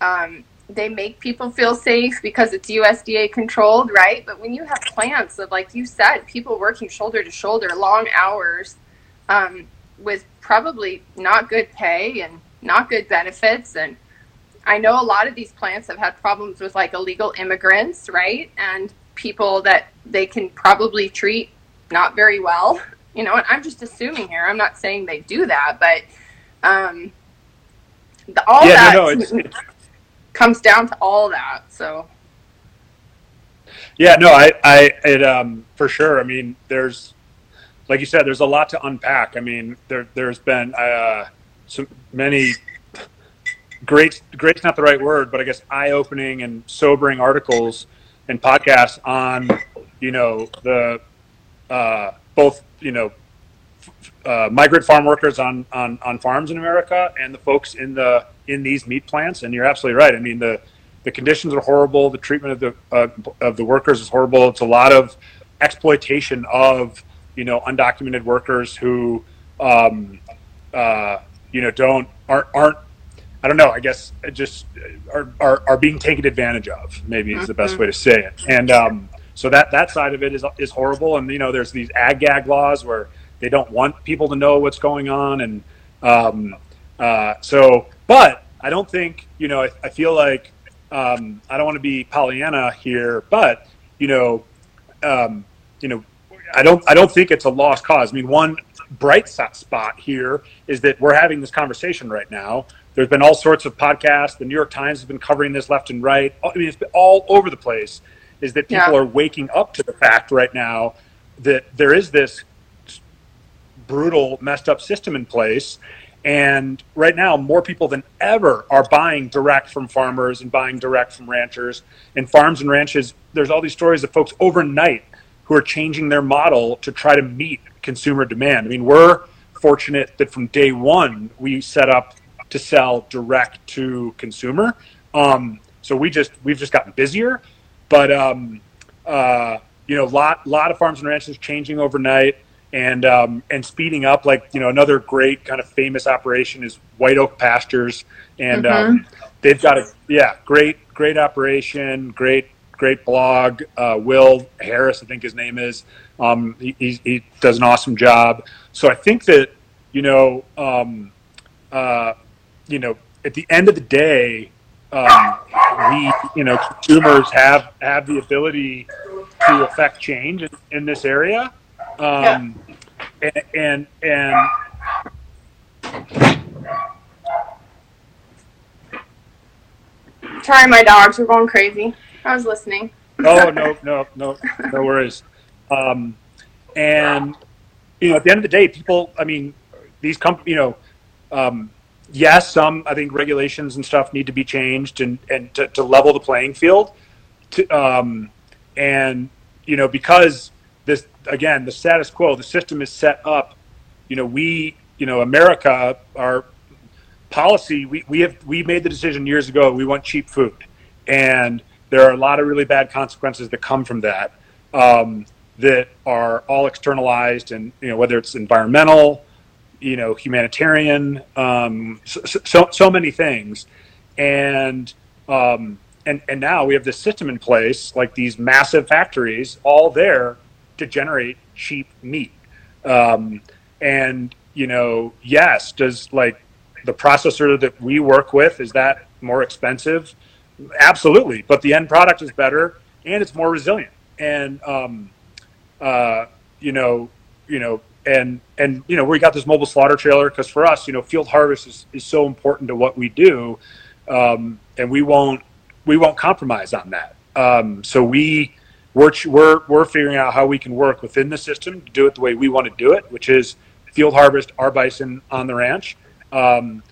S1: um, they make people feel safe because it's USDA controlled, right? But when you have plants of like you said, people working shoulder to shoulder, long hours, um, with probably not good pay and not good benefits and I know a lot of these plants have had problems with like illegal immigrants, right? And people that they can probably treat not very well. [LAUGHS] You know, and I'm just assuming here. I'm not saying they do that, but um, the, all
S4: Yeah,
S1: that
S4: no, no, it's, it's [LAUGHS]
S1: comes down to all that. So
S4: Yeah, no, I, I, it, um, for sure. I mean, there's, like you said, there's a lot to unpack. I mean, there, there's been, uh, so many great, great's not the right word, but I guess eye-opening and sobering articles and podcasts on, you know, the, uh, both, you know, uh, migrant farm workers on, on, on farms in America and the folks in the, in these meat plants. And you're absolutely right. I mean, the, the conditions are horrible. The treatment of the uh, of the workers is horrible. It's a lot of exploitation of you know undocumented workers who um, uh, you know don't aren't aren't I don't know. I guess just are, are, are being taken advantage of. Maybe is the best way to say it. And um, so that that side of it is is horrible. And you know, there's these ag gag laws where they don't want people to know what's going on. And um, uh, so, but I don't think you know. I, I feel like um, I don't want to be Pollyanna here, but you know, um, you know, I don't I don't think it's a lost cause. I mean, one bright spot here is that we're having this conversation right now. There's been all sorts of podcasts. The New York Times has been covering this left and right. I mean, it's been all over the place. Is that people
S1: Yeah.
S4: are waking up to the fact right now that there is this brutal, messed up system in place. And right now, more people than ever are buying direct from farmers and buying direct from ranchers. And farms and ranches, there's all these stories of folks overnight who are changing their model to try to meet consumer demand. I mean, we're fortunate that from day one, we set up to sell direct to consumer. Um, so we just, we've just gotten busier. But, um, uh, you know, lot, lot of farms and ranches changing overnight and um, and speeding up. Like you know, another great kind of famous operation is White Oak Pastures, and um, they've got a yeah, great great operation, great great blog. Uh, Will Harris, I think his name is. Um, he, he, he does an awesome job. So I think that you know, um, uh, you know, at the end of the day, um, we you know consumers have have the ability to affect change in, in this area. Um, and, and and
S1: sorry, my dogs were going crazy. I was listening.
S4: oh no [LAUGHS] no no no worries. Um, and you know, at the end of the day, people. I mean, these companies. You know, um, yes, some I think regulations and stuff need to be changed and and to, to level the playing field. To, um, and you know, because this again, the status quo, the system is set up. You know, we, you know, America, our policy, we, we have we made the decision years ago. We want cheap food, and there are a lot of really bad consequences that come from that. Um, that are all externalized, and you know, whether it's environmental, you know, humanitarian, um, so, so so many things, and um, and and now we have this system in place, like these massive factories, all there to generate cheap meat. Um, and you know, yes, does like the processor that we work with is that more expensive? Absolutely, but the end product is better and it's more resilient. And um, uh, you know, you know, and and you know, we got this mobile slaughter trailer because for us, you know, field harvest is, is so important to what we do, um, and we won't we won't compromise on that. Um, so we we're we're we're figuring out how we can work within the system to do it the way we want to do it, which is field harvest our bison on the ranch, um,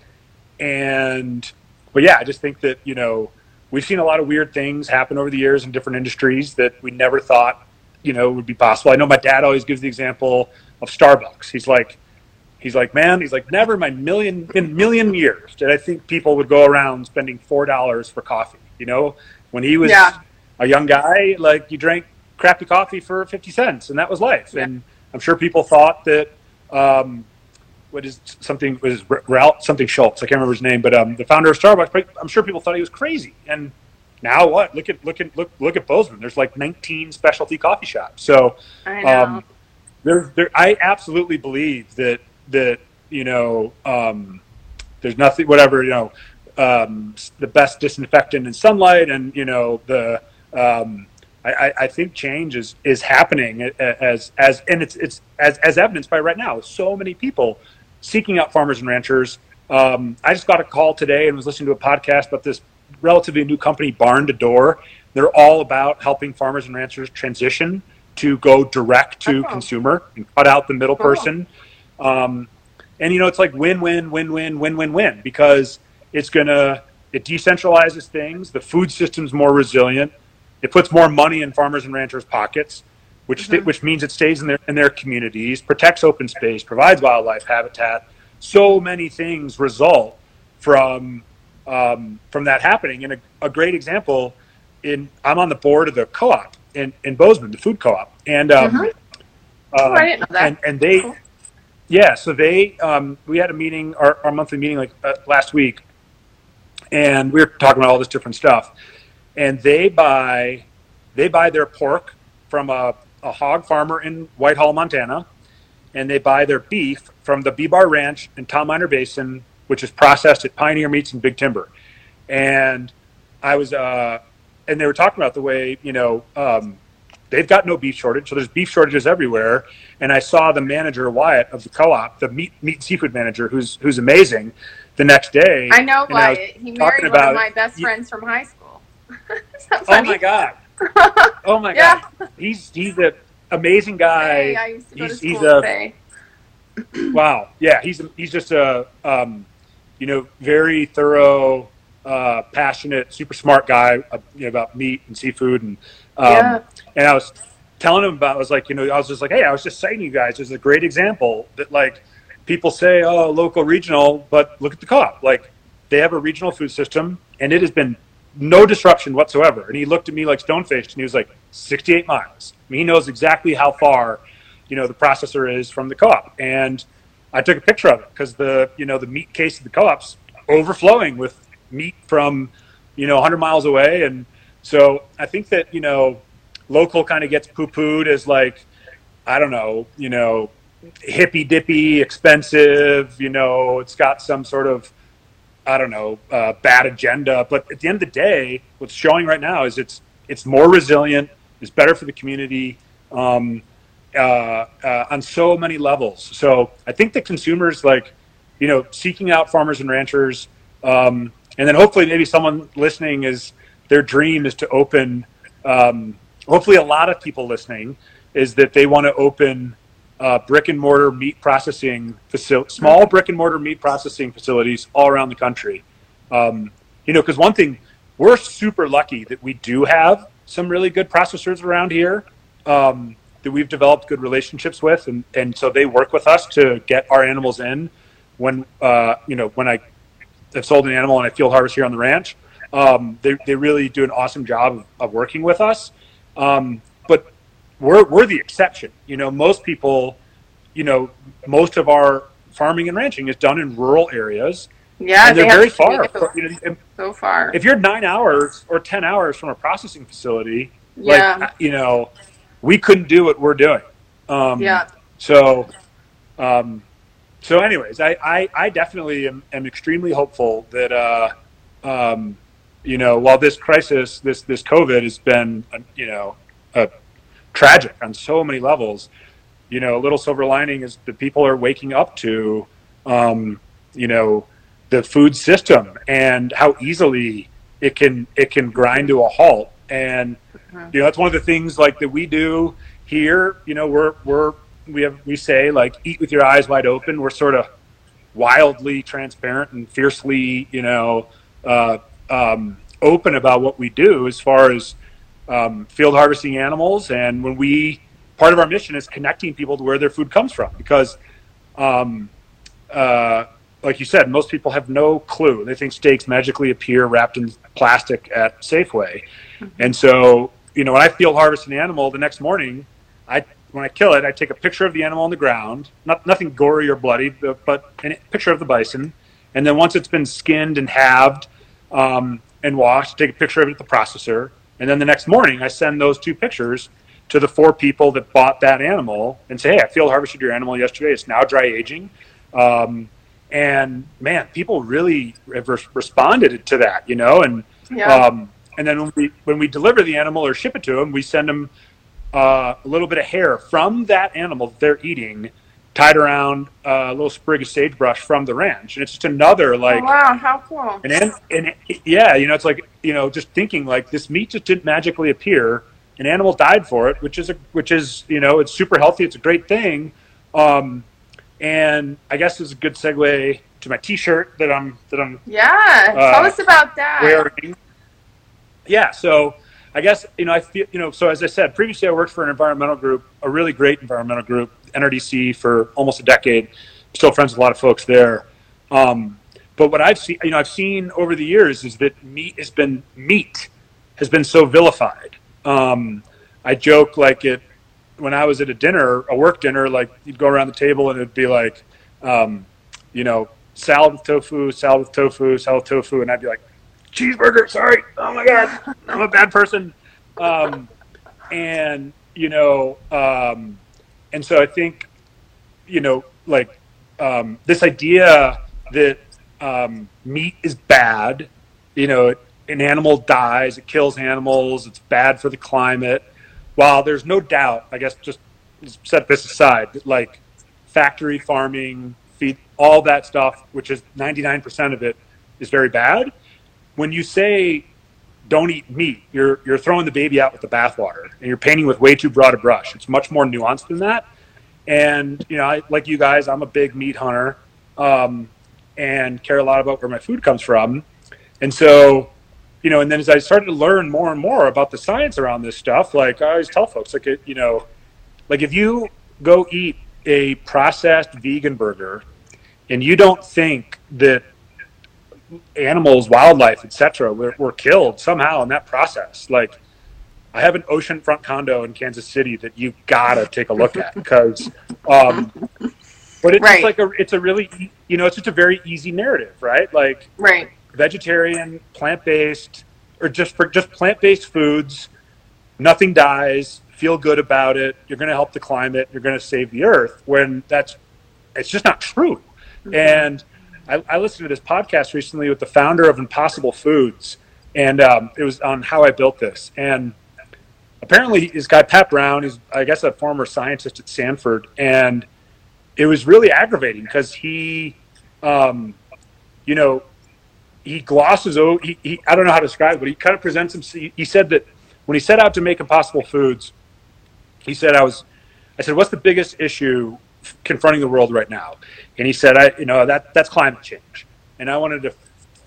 S4: and but yeah, I just think that you know we've seen a lot of weird things happen over the years in different industries that we never thought you know would be possible. I know my dad always gives the example of Starbucks. He's like, he's like, man, he's like, never in my million in million years did I think people would go around spending four dollars for coffee. You know, when he was
S1: Yeah.
S4: a young guy, like you drank crappy coffee for fifty cents, and that was life.
S1: Yeah.
S4: And I'm sure people thought that. Um, what is something was Ralph something Schultz? I can't remember his name, but um, the founder of Starbucks. But I'm sure people thought he was crazy. And now what? Look at look at look look at Bozeman. There's like 19 specialty coffee shops. So um, there, there, I absolutely believe that that you know um, there's nothing, whatever you know, um, the best disinfectant in sunlight, and you know the. Um, I, I- think change is is happening as as and it's it's as as evidenced by right now. So many people seeking out farmers and ranchers. Um, I just got a call today and was listening to a podcast about this relatively new company, Barn to Door. They're all about helping farmers and ranchers transition to go direct to
S1: Oh.
S4: consumer and cut out the middle
S1: Cool.
S4: person. Um, and you know, it's like win, win, win, win, win, win, win because it's gonna it decentralizes things. The food system's more resilient. It puts more money in farmers and ranchers' pockets, which
S1: Mhm.
S4: which means it stays in their in their communities, protects open space, provides wildlife habitat. So many things result from um, from that happening. And a, a great example in I'm on the board of the co-op in, in Bozeman, the food co-op, and um,
S1: I didn't know that.
S4: and and they
S1: Cool.
S4: yeah so they um, we had a meeting our, our monthly meeting like uh, last week. And we were talking about all this different stuff. And they buy they buy their pork from a, a hog farmer in whitehall montana. And they buy their beef from the b-bar ranch in tom miner basin which is processed at pioneer meats and big timber. And i was uh, and they were talking about the way you know um, they've got no beef shortage so there's beef shortages everywhere and I saw the manager Wyatt of the co-op, the meat meat seafood manager, who's who's amazing. The next day,
S1: I know
S4: and I
S1: Wyatt. He married one
S4: about-
S1: of my best friends from high school. [LAUGHS]
S4: Oh my god! [LAUGHS] Oh my
S1: Yeah.
S4: god! He's he's an amazing guy.
S1: Hey, I used to go to
S4: he's-
S1: school
S4: he's a-
S1: today.
S4: Wow. Yeah, he's he's just a um, you know very thorough, uh, passionate, super smart guy uh, you know, about meat and seafood. And um,
S1: Yeah.
S4: and I was telling him about I was like you know I was just like hey I was just saying to you guys there's a great example that like people say oh local regional but look at the co-op. Like they have a regional food system and it has been no disruption whatsoever. And he looked at me like stone faced and he was like 68 miles. I mean, he knows exactly how far you know the processor is from the co-op. And i took a picture of it because the you know the meat case of the co-op's overflowing with meat from you know 100 miles away and so i think that you know local kind of gets poo-pooed as like i don't know you know hippy dippy expensive you know it's got some sort of i don't know uh, bad agenda but at the end of the day what's showing right now is it's it's more resilient it's better for the community um, uh, uh, on so many levels. So I think the consumers like, you know, seeking out farmers and ranchers, um, and then hopefully maybe someone listening is their dream is to open. Um, hopefully, a lot of people listening is that they want to open uh, brick and mortar meat processing facility, small brick and mortar meat processing facilities all around the country. Um, you know, because one thing we're super lucky that we do have some really good processors around here um, that we've developed good relationships with, and, and so they work with us to get our animals in when uh, you know when I have sold an animal and I field harvest here on the ranch. Um, they, they really do an awesome job of, of working with us, um, but we're we're the exception. You know, most people, you know, most of our farming and ranching is done in rural areas,
S1: Yeah,
S4: and
S1: they
S4: they're
S1: have
S4: very far.
S1: commute
S4: You know,
S1: so far.
S4: if you're nine hours or ten hours from a processing facility,
S1: yeah,
S4: like you know, we couldn't do what we're doing. Um,
S1: yeah,
S4: So, um, so anyways, I, I, I definitely am, am extremely hopeful that, uh, um, you know, while this crisis, this, this COVID has been, you know, uh, tragic on so many levels, you know, a little silver lining is that people are waking up to, um, you know, the food system and how easily it can, it can grind to a halt. And,
S1: Mhm.
S4: you know, that's one of the things like that we do here. You know, we're, we're, we have, we say like eat with your eyes wide open. We're sort of wildly transparent and fiercely, you know, uh, um, open about what we do as far as um, field harvesting animals. And when we, part of our mission is connecting people to where their food comes from because, um, uh, like you said, most people have no clue. They think steaks magically appear wrapped in plastic at Safeway. And so, you know, when I field harvest an animal the next morning, I when I kill it, I take a picture of the animal on the ground, not nothing gory or bloody, but, but a picture of the bison. And then once it's been skinned and halved um, and washed, take a picture of it at the processor. And then the next morning, I send those two pictures to the four people that bought that animal and say, "Hey, I field harvested your animal yesterday. It's now dry aging." Um, and man, people really have res- responded to that, you know. And
S1: Yeah.
S4: um, and then when we when we deliver the animal or ship it to them, we send them uh, a little bit of hair from that animal that they're eating, tied around uh, a little sprig of sagebrush from the ranch, and it's just another like.
S1: oh, wow, how cool.
S4: And, and, and it- yeah, you know, it's like you know, just thinking like this meat just didn't magically appear. An animal died for it, which is a which is you know, it's super healthy. It's a great thing. Um, and I guess it's a good segue to my T-shirt that I'm that I'm
S1: Yeah.
S4: Uh,
S1: Tell us about that.
S4: wearing. Yeah, so I guess you know I feel you know so as I said previously I worked for an environmental group, a really great environmental group, NRDC for almost a decade. I'm Still friends with a lot of folks there. Um, but what I've seen, you know, I've seen over the years is that meat has been meat has been so vilified. Um, I joke like it when I was at a dinner, a work dinner, like you'd go around the table and it'd be like, um, you know, salad with tofu, salad with tofu, salad with tofu, and I'd be like, cheeseburger, sorry, oh my god, [LAUGHS] I'm a bad person. Um, and you know, um, and so I think, you know, like um, this idea that um, meat is bad, you know, an animal dies, it kills animals, it's bad for the climate. While there's no doubt, I guess just set this aside, like factory farming, feed, all that stuff, which is 99% of it, is very bad. When you say don't eat meat, you're you're throwing the baby out with the bathwater, and you're painting with way too broad a brush. It's much more nuanced than that. And you know, I, like you guys, I'm a big meat hunter, um, and care a lot about where my food comes from. And so, you know, and then as I started to learn more and more about the science around this stuff, like I always tell folks, like it, you know, like if you go eat a processed vegan burger, and you don't think that animals, wildlife, etc., were, were killed somehow in that process. Like, I have an oceanfront condo in Kansas City that you gotta take a look at because, um, but it's
S1: Right.
S4: like a, it's a really, you know, it's just a very easy narrative, right? Like
S1: Right.
S4: vegetarian, plant based, or just for just plant based foods, nothing dies. Feel good about it. You're going to help the climate. You're going to save the earth. When that's, it's just not true. And I, I listened to this podcast recently with the founder of Impossible Foods, and um, it was on how I built this. And apparently, this guy Pat Brown is, I guess, a former scientist at Stanford, and it was really aggravating because he, um, you know, he glosses over. He, he, I don't know how to describe it, but he kind of presents him. He, he said that when he set out to make Impossible Foods, he said, "I was." I said, "What's the biggest issue confronting the world right now?" And he said, "I, you know, that that's climate change, and I wanted to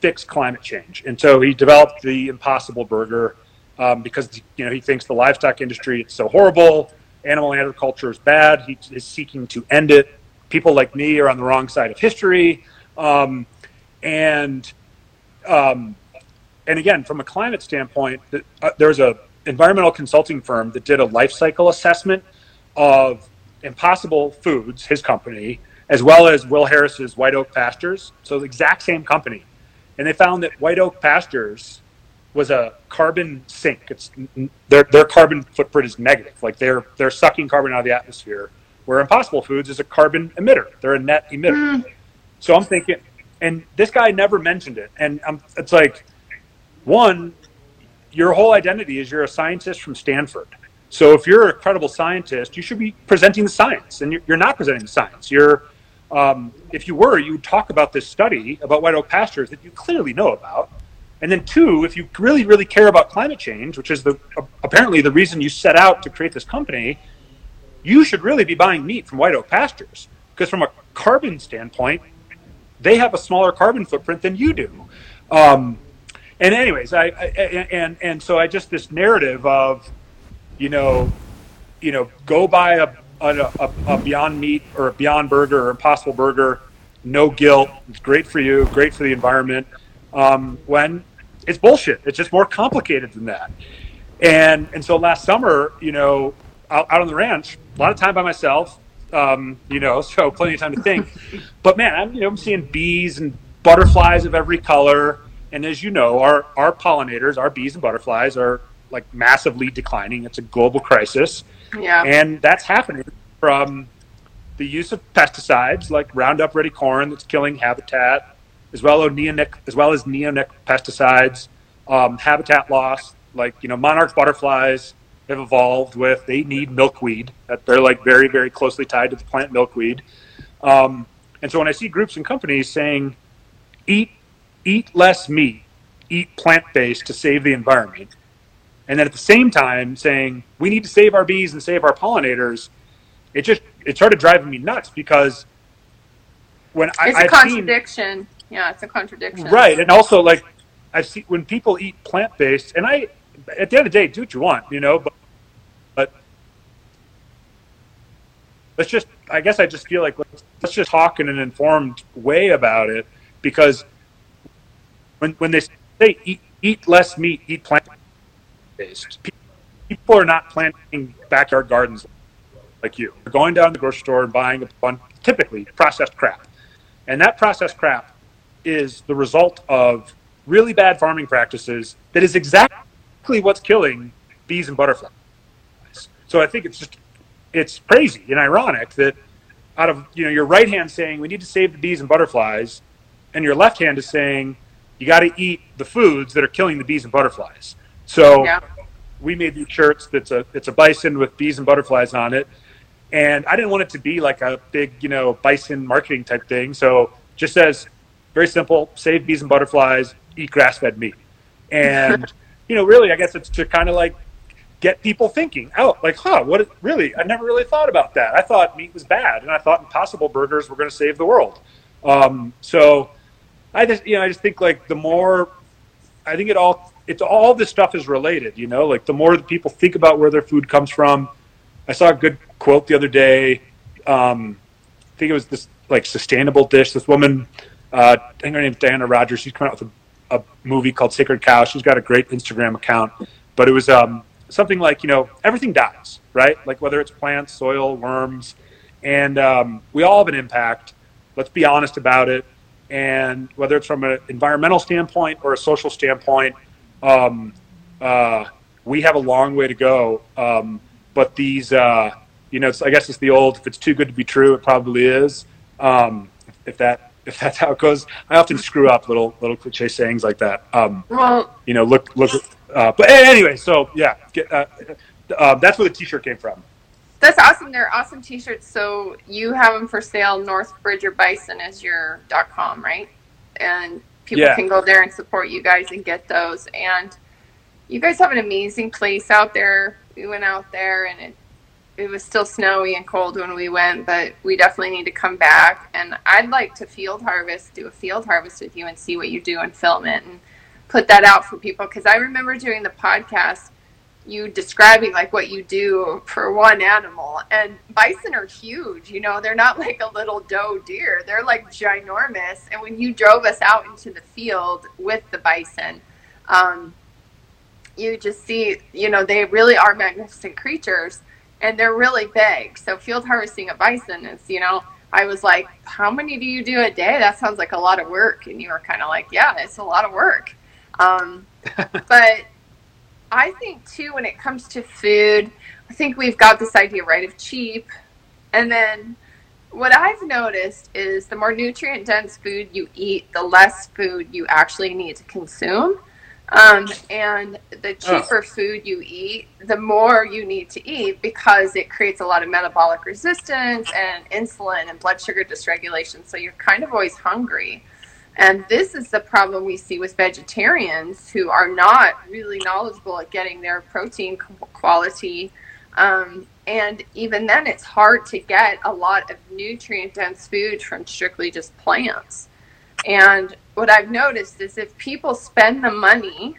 S4: fix climate change." And so he developed the Impossible Burger um, because you know he thinks the livestock industry is so horrible, animal agriculture is bad. He is seeking to end it. People like me are on the wrong side of history, um, and um, and again, from a climate standpoint, uh, there's a environmental consulting firm that did a life cycle assessment of Impossible Foods, his company, as well as Will Harris's White Oak Pastures. So the exact same company, and they found that White Oak Pastures was a carbon sink. It's their their carbon footprint is negative. Like they're they're sucking carbon out of the atmosphere. Where Impossible Foods is a carbon emitter. They're a net emitter. Hmm. So I'm thinking, and this guy never mentioned it. And I'm, it's like, one, your whole identity is you're a scientist from Stanford. So if you're a credible scientist, you should be presenting the science, and you're, not presenting the science. You're, um, if you were, you would talk about this study about white oak pastures that you clearly know about. And then two, if you really, really care about climate change, which is the apparently the reason you set out to create this company, you should really be buying meat from white oak pastures because from a carbon standpoint, they have a smaller carbon footprint than you do. Um, and anyways, I, I and and so I just this narrative of, you know, you know, go buy a a, a, a Beyond Meat or a Beyond Burger or Impossible Burger, no guilt. It's great for you, great for the environment. Um, when it's bullshit. It's just more complicated than that. And and so last summer, you know, out, out on the ranch, a lot of time by myself, um, you know, [LAUGHS] so plenty of time to think. but man, I'm you know I'm seeing bees and butterflies of every color. And as you know, our our pollinators, our bees and butterflies, are like massively declining. It's a global crisis.
S1: Yeah.
S4: And that's happening from the use of pesticides like Roundup Ready corn that's killing habitat, as well as neonic, as well as neonic pesticides, um, habitat loss. Like you know, monarch butterflies have evolved with they need milkweed. That they're like very very closely tied to the plant milkweed. Um, and so when I see groups and companies saying, "Eat eat less meat, eat plant based to save the environment," and then at the same time saying we need to save our bees and save our pollinators, it just it started driving me nuts because when I
S1: it's
S4: I,
S1: a
S4: I've
S1: contradiction. yeah, it's a contradiction.
S4: right, and also like I see when people eat plant based, and I at the end of the day do what you want, you know, but but let's just I guess I just feel like let's, let's just talk in an informed way about it because when when they say eat eat less meat, eat plant based, people are not planting backyard gardens like you. They're going down to the grocery store and buying a bunch, typically processed crap. And that processed crap is the result of really bad farming practices that is exactly what's killing bees and butterflies. So I think it's just it's crazy and ironic that out of you know your right hand saying we need to save the bees and butterflies and your left hand is saying you got to eat the foods that are killing the bees and butterflies. So
S1: Yeah.
S4: We made these shirts that's a it's a bison with bees and butterflies on it. And i didn't want it to be like a big you know bison marketing type thing. So just says very simple save bees and butterflies eat grass-fed meat. And [LAUGHS] you know really i guess it's to kind of like get people thinking oh like huh what really i never really thought about that. I thought meat was bad and i thought impossible burgers were going to save the world. Um, so i just you know i just think like the more I think it all it's all this stuff is related, you know, like the more people think about where their food comes from. I saw a good quote the other day. Um, I think it was this like sustainable dish. This woman, uh, I think her name's Diana Rodgers. She's coming out with a, a movie called Sacred Cow. She's got a great Instagram account, but it was um, something like you know everything dies, right? Like whether it's plants, soil, worms, and um, we all have an impact. Let's be honest about it and whether it's from an environmental standpoint or a social standpoint, um, uh, we have a long way to go. Um, but these, uh, you know, it's, I guess it's the old. If it's too good to be true, it probably is. Um, if that if that's how it goes, I often screw up little little cliche sayings like that. Um,
S1: Well,
S4: you know, look look. Uh, but anyway, so yeah, get, uh, uh, that's where the T-shirt came from.
S1: that's awesome. They're awesome T-shirts. So you have them for sale. Northbridge or Bison is your com, right? And people
S4: Yeah.
S1: can go there and support you guys and get those. And you guys have an amazing place out there. We went out there and it it was still snowy and cold when we went, but we definitely need to come back. And I'd like to field harvest, do a field harvest with you and see what you do and film it and put that out for people. Because I remember doing the podcast, you describing like what you do for one animal. And bison are huge, you know, they're not like a little doe deer, they're like ginormous. And when you drove us out into the field with the bison, um, you just see, you know, they really are magnificent creatures and they're really big. So field harvesting a bison is, you know, I was like, how many do you do a day? That sounds like a lot of work. And you were kind of like, yeah, it's a lot of work. Um, [LAUGHS] but I think too, when it comes to food, I think we've got this idea right of cheap. And then what I've noticed is the more nutrient dense food you eat, the less food you actually need to consume. Um, and the cheaper food you eat, the more you need to eat because it creates a lot of metabolic resistance and insulin and blood sugar dysregulation. So you're kind of always hungry. And this is the problem we see with vegetarians who are not really knowledgeable at getting their protein quality. Um, and even then, it's hard to get a lot of nutrient dense food from strictly just plants. And what I've noticed is if people spend the money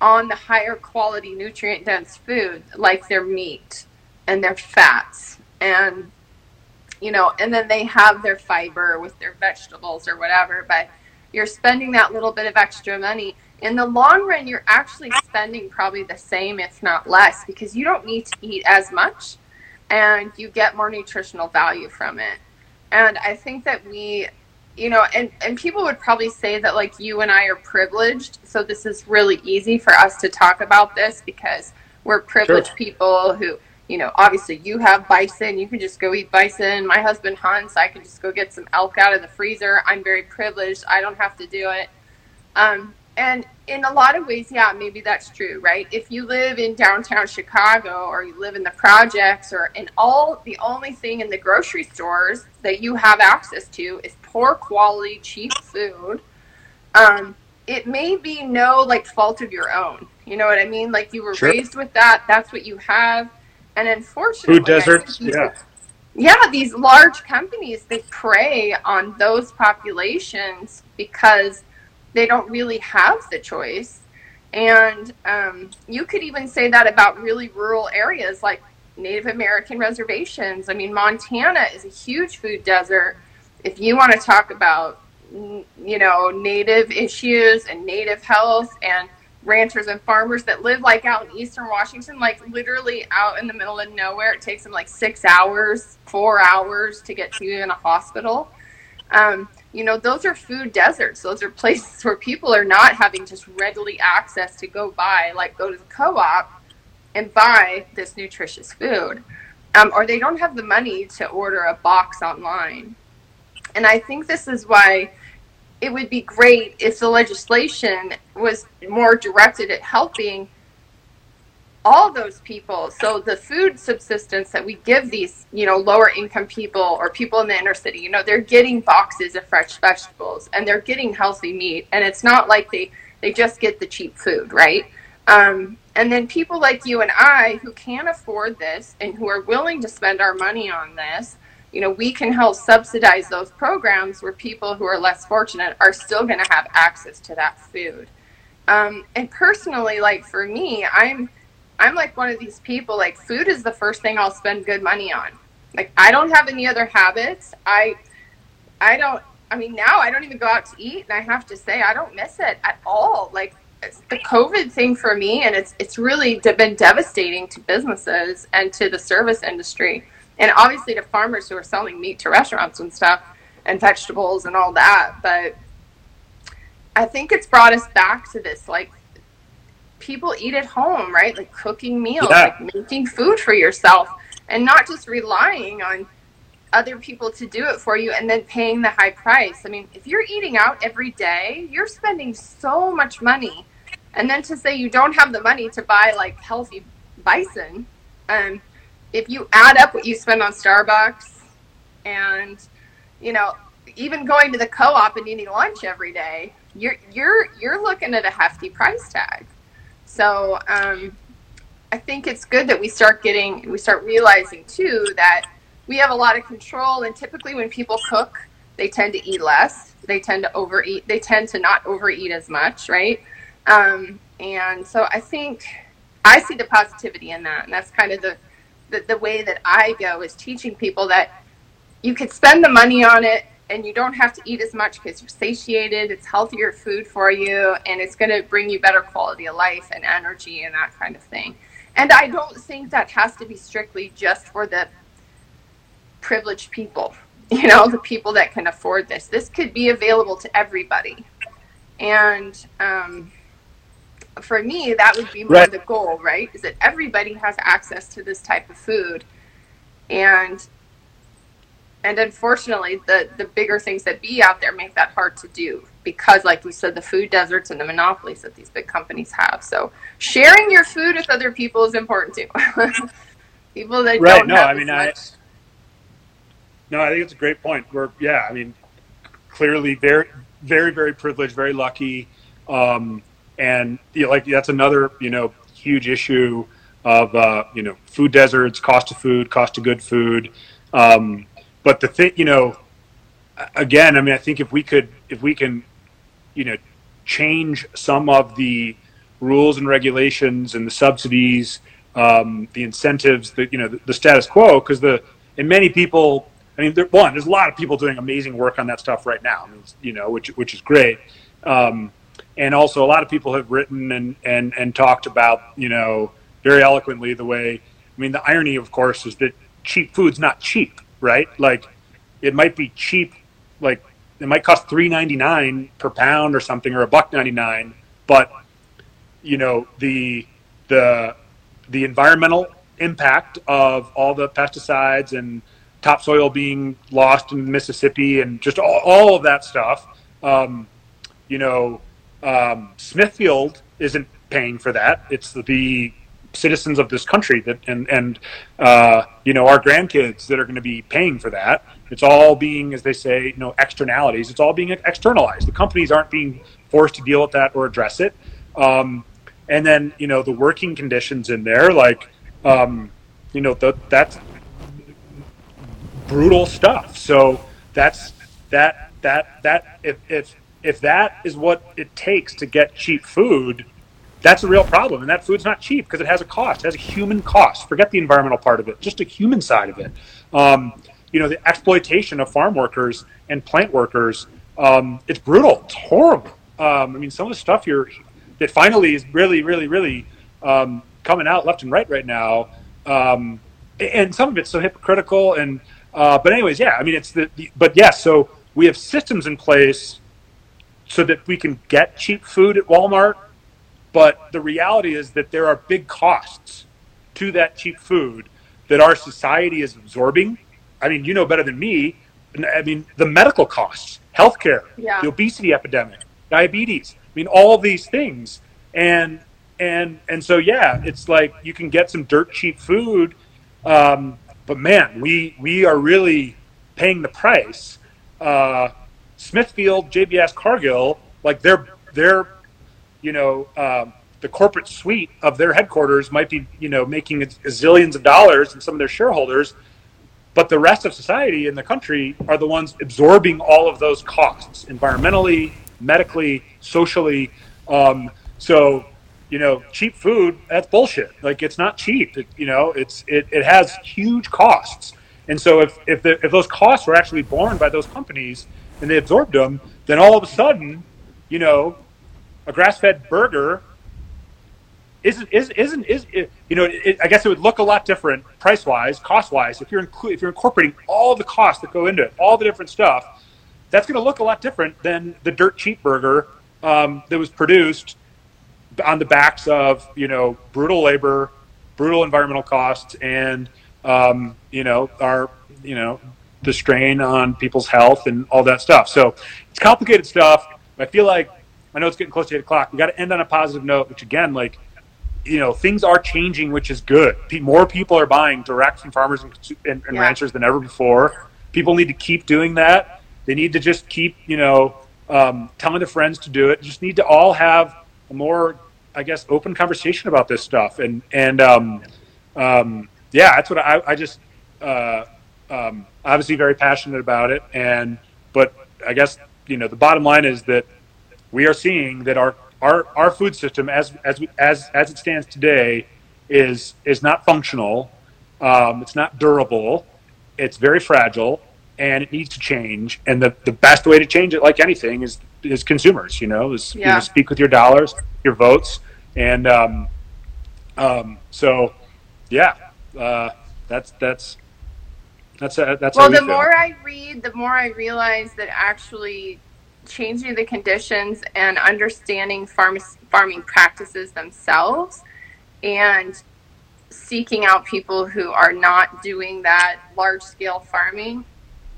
S1: on the higher quality nutrient dense food, like their meat and their fats, and you know, and then they have their fiber with their vegetables or whatever, but you're spending that little bit of extra money. In the long run, you're actually spending probably the same, if not less, because you don't need to eat as much and you get more nutritional value from it. And I think that we, you know, and, and people would probably say that like you and I are privileged. So this is really easy for us to talk about this because we're privileged sure. people who, you know, obviously you have bison, you can just go eat bison. My husband hunts, I can just go get some elk out of the freezer. I'm very privileged. I don't have to do it. Um, and in a lot of ways, yeah, maybe that's true, right? If you live in downtown Chicago or you live in the projects or in all, the only thing in the grocery stores that you have access to is poor quality, cheap food. Um, it may be no like fault of your own. You know what I mean? Like you were sure. raised with that. That's what you have. And unfortunately,
S4: food deserts. Yeah.
S1: Yeah, these large companies they prey on those populations because they don't really have the choice. And um, you could even say that about really rural areas like Native American reservations. I mean, Montana is a huge food desert. If you want to talk about, you know, native issues and native health and ranchers and farmers that live like out in eastern Washington, like literally out in the middle of nowhere, it takes them like six hours, four hours to get to in a hospital. Um, you know, those are food deserts. Those are places [LAUGHS] where people are not having just readily access to go buy, like go to the co op and buy this nutritious food. Um, or they don't have the money to order a box online. And I think this is why it would be great if the legislation was more directed at helping all those people. So the food subsistence that we give these you know lower income people or people in the inner city you know they're getting boxes of fresh vegetables and they're getting healthy meat. And it's not like they they just get the cheap food right? Um, and then people like you and i who can afford this and who are willing to spend our money on this you know we can help subsidize those programs where people who are less fortunate are still going to have access to that food um, and personally like for me i'm I'm like one of these people, like food is the first thing I'll spend good money on. Like I don't have any other habits. I I don't I mean now I don't even go out to eat and I have to say I don't miss it at all. Like the COVID thing for me and it's it's really been devastating to businesses and to the service industry and obviously to farmers who are selling meat to restaurants and stuff and vegetables and all that. But I think it's brought us back to this like people eat at home, right? Like cooking meals, yeah. like making food for yourself, and not just relying on other people to do it for you and then paying the high price. I mean, if you're eating out every day, you're spending so much money. And then to say you don't have the money to buy like healthy bison, um, if you add up what you spend on Starbucks and, you know, even going to the co-op and eating lunch every day, you're you're you're looking at a hefty price tag. So um, I think it's good that we start getting, we start realizing too that we have a lot of control. And typically, when people cook, they tend to eat less. They tend to overeat. They tend to not overeat as much, right? Um, and so I think I see the positivity in that, and that's kind of the, the the way that I go is teaching people that you could spend the money on it and you don't have to eat as much because you're satiated. It's healthier food for you, and it's going to bring you better quality of life and energy and that kind of thing. And I don't think that has to be strictly just for the privileged people, [LAUGHS] you know, the people that can afford this. This could be available to everybody. And um, for me, that would be more right. the goal, right? Is that everybody has access to this type of food. And and unfortunately the the bigger things that be out there make that hard to do because like you said the food deserts and the monopolies that these big companies have so sharing your food with other people is important too [LAUGHS] people that right, don't no, have I mean, I,
S4: no i think it's a great point we're yeah i mean clearly very very very privileged very lucky um, and you know, like that's another you know huge issue of uh, you know food deserts cost of food cost of good food um, but the thing, you know, again, I mean, I think if we could if we can, you know, change some of the rules and regulations and the subsidies, um, the incentives, the you know the, the status quo, because the and many people. I mean, there, one, there's a lot of people doing amazing work on that stuff right now. You know, which which is great. Um, and also, a lot of people have written and and and talked about, you know, very eloquently the way. I mean, the irony, of course, is that cheap food's not cheap, right? Like, it might be cheap, like it might cost three ninety nine per pound or something, or a buck ninety nine, but you know the the the environmental impact of all the pesticides and topsoil being lost in Mississippi and just all, all of that stuff. Um, you know, um, Smithfield isn't paying for that. It's the citizens of this country that and and uh, you know our grandkids that are going to be paying for that. It's all being, as they say, you know, externalities. It's all being externalized. The companies aren't being forced to deal with that or address it. Um, and then you know the working conditions in there, like um, you know the, that's brutal stuff. So that's that that that if if if that is what it takes to get cheap food, that's a real problem. And that food's not cheap because it has a cost. It has a human cost. Forget the environmental part of it, just a human side of it. Um, you know, the exploitation of farm workers and plant workers. Um, it's brutal. It's horrible. Um, I mean, some of the stuff you're that finally is really, really, really um, coming out left and right right now. Um, and some of it's so hypocritical. And uh, but anyways, yeah. I mean, it's the, the but yes. so we have systems in place so that we can get cheap food at Walmart. But the reality is that there are big costs to that cheap food that our society is absorbing. I mean, you know better than me. I mean, the medical costs, healthcare,
S1: Yeah.
S4: the obesity epidemic, diabetes. I mean, all these things. And and and so yeah, it's like you can get some dirt cheap food, um, but man, we we are really paying the price. Uh, Smithfield, JBS, Cargill, like they're they're you know um, the corporate suite of their headquarters might be you know making zillions of dollars, and some of their shareholders, but the rest of society and the country are the ones absorbing all of those costs environmentally, medically, socially. Um, so you know, cheap food that's bullshit. Like it's not cheap. It, you know, it's it, it has huge costs. And so if if, the, if those costs were actually borne by those companies and they absorbed them, then all of a sudden, you know, a grass-fed burger isn't is isn't is you know it, I guess it would look a lot different price wise, cost wise if you're inclu- if you're incorporating all the costs that go into it, all the different stuff. That's going to look a lot different than the dirt cheap burger um, that was produced on the backs of you know brutal labor, brutal environmental costs, and um, you know our you know the strain on people's health and all that stuff. So it's complicated stuff. I feel like I know it's getting close to eight o'clock. We got to end on a positive note, which again, like you know, things are changing, which is good. More people are buying direct from farmers and, and, and
S1: Yeah.
S4: ranchers than ever before. People need to keep doing that. They need to just keep, you know, um, telling their friends to do it. Just need to all have a more, I guess, open conversation about this stuff. And and um, um, yeah, that's what I, I just uh, um, obviously very passionate about it. And but I guess you know the bottom line is that we are seeing that our our, our food system as as we, as as it stands today is is not functional. Um, it's not durable. It's very fragile, and it needs to change. And the, the best way to change it, like anything, is is consumers. You know, is you know, speak with your dollars, your votes, and um, um, so yeah, uh, that's that's that's uh, that's
S1: well
S4: we
S1: the
S4: feel.
S1: more i read the more i realize that actually changing the conditions and understanding farm, farming practices themselves and seeking out people who are not doing that large scale farming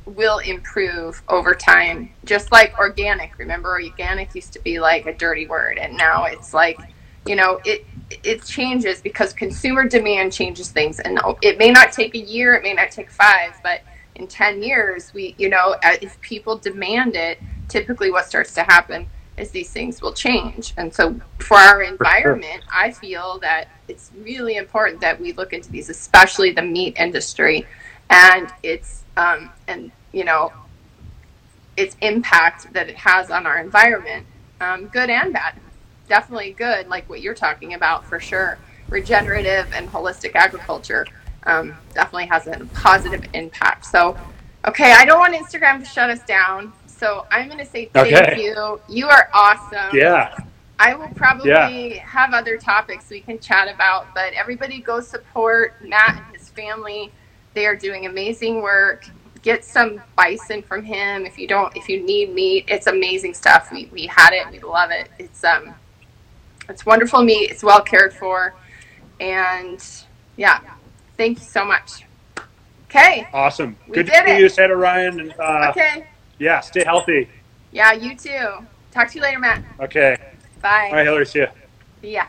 S1: will improve over time just like organic remember organic used to be like a dirty word and now it's like you know it it changes because consumer demand changes things. And it may not take a year it may not take five but in 10 years we you know uh, if people demand it typically what starts to happen is these things will change. And so for our environment i feel that it's really important that we look into these especially the meat industry. And it's um, and you know its impact that it has on our environment, um, good and bad. Definitely good, like what you're talking about for sure. Regenerative and holistic agriculture um, definitely has a positive impact. So, okay, I don't want Instagram to shut us down. So I'm going to say thank
S4: Okay.
S1: you. You are awesome.
S4: Yeah.
S1: I will probably
S4: Yeah.
S1: have other topics we can chat about, but everybody go support Matt and his family. They are doing amazing work. Get some bison from him if you don't if you need meat. It's amazing stuff. We, we had it, we love it. It's um it's wonderful meat, it's well cared for. And yeah, thank you so much. Okay.
S4: Awesome.
S1: We
S4: Good to see you, Santa Ryan. And, uh,
S1: Okay.
S4: Yeah, stay healthy.
S1: Yeah, you too. Talk to you later, Matt.
S4: Okay.
S1: Bye.
S4: All right, Hillary, see you.
S1: Yeah.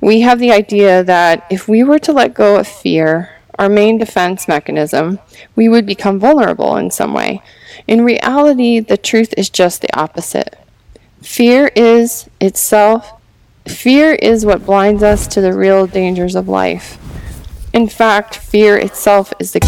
S5: We have the idea that if we were to let go of fear, our main defense mechanism, we would become vulnerable in some way. In reality, the truth is just the opposite. Fear is itself, fear is what blinds us to the real dangers of life. In fact, fear itself is the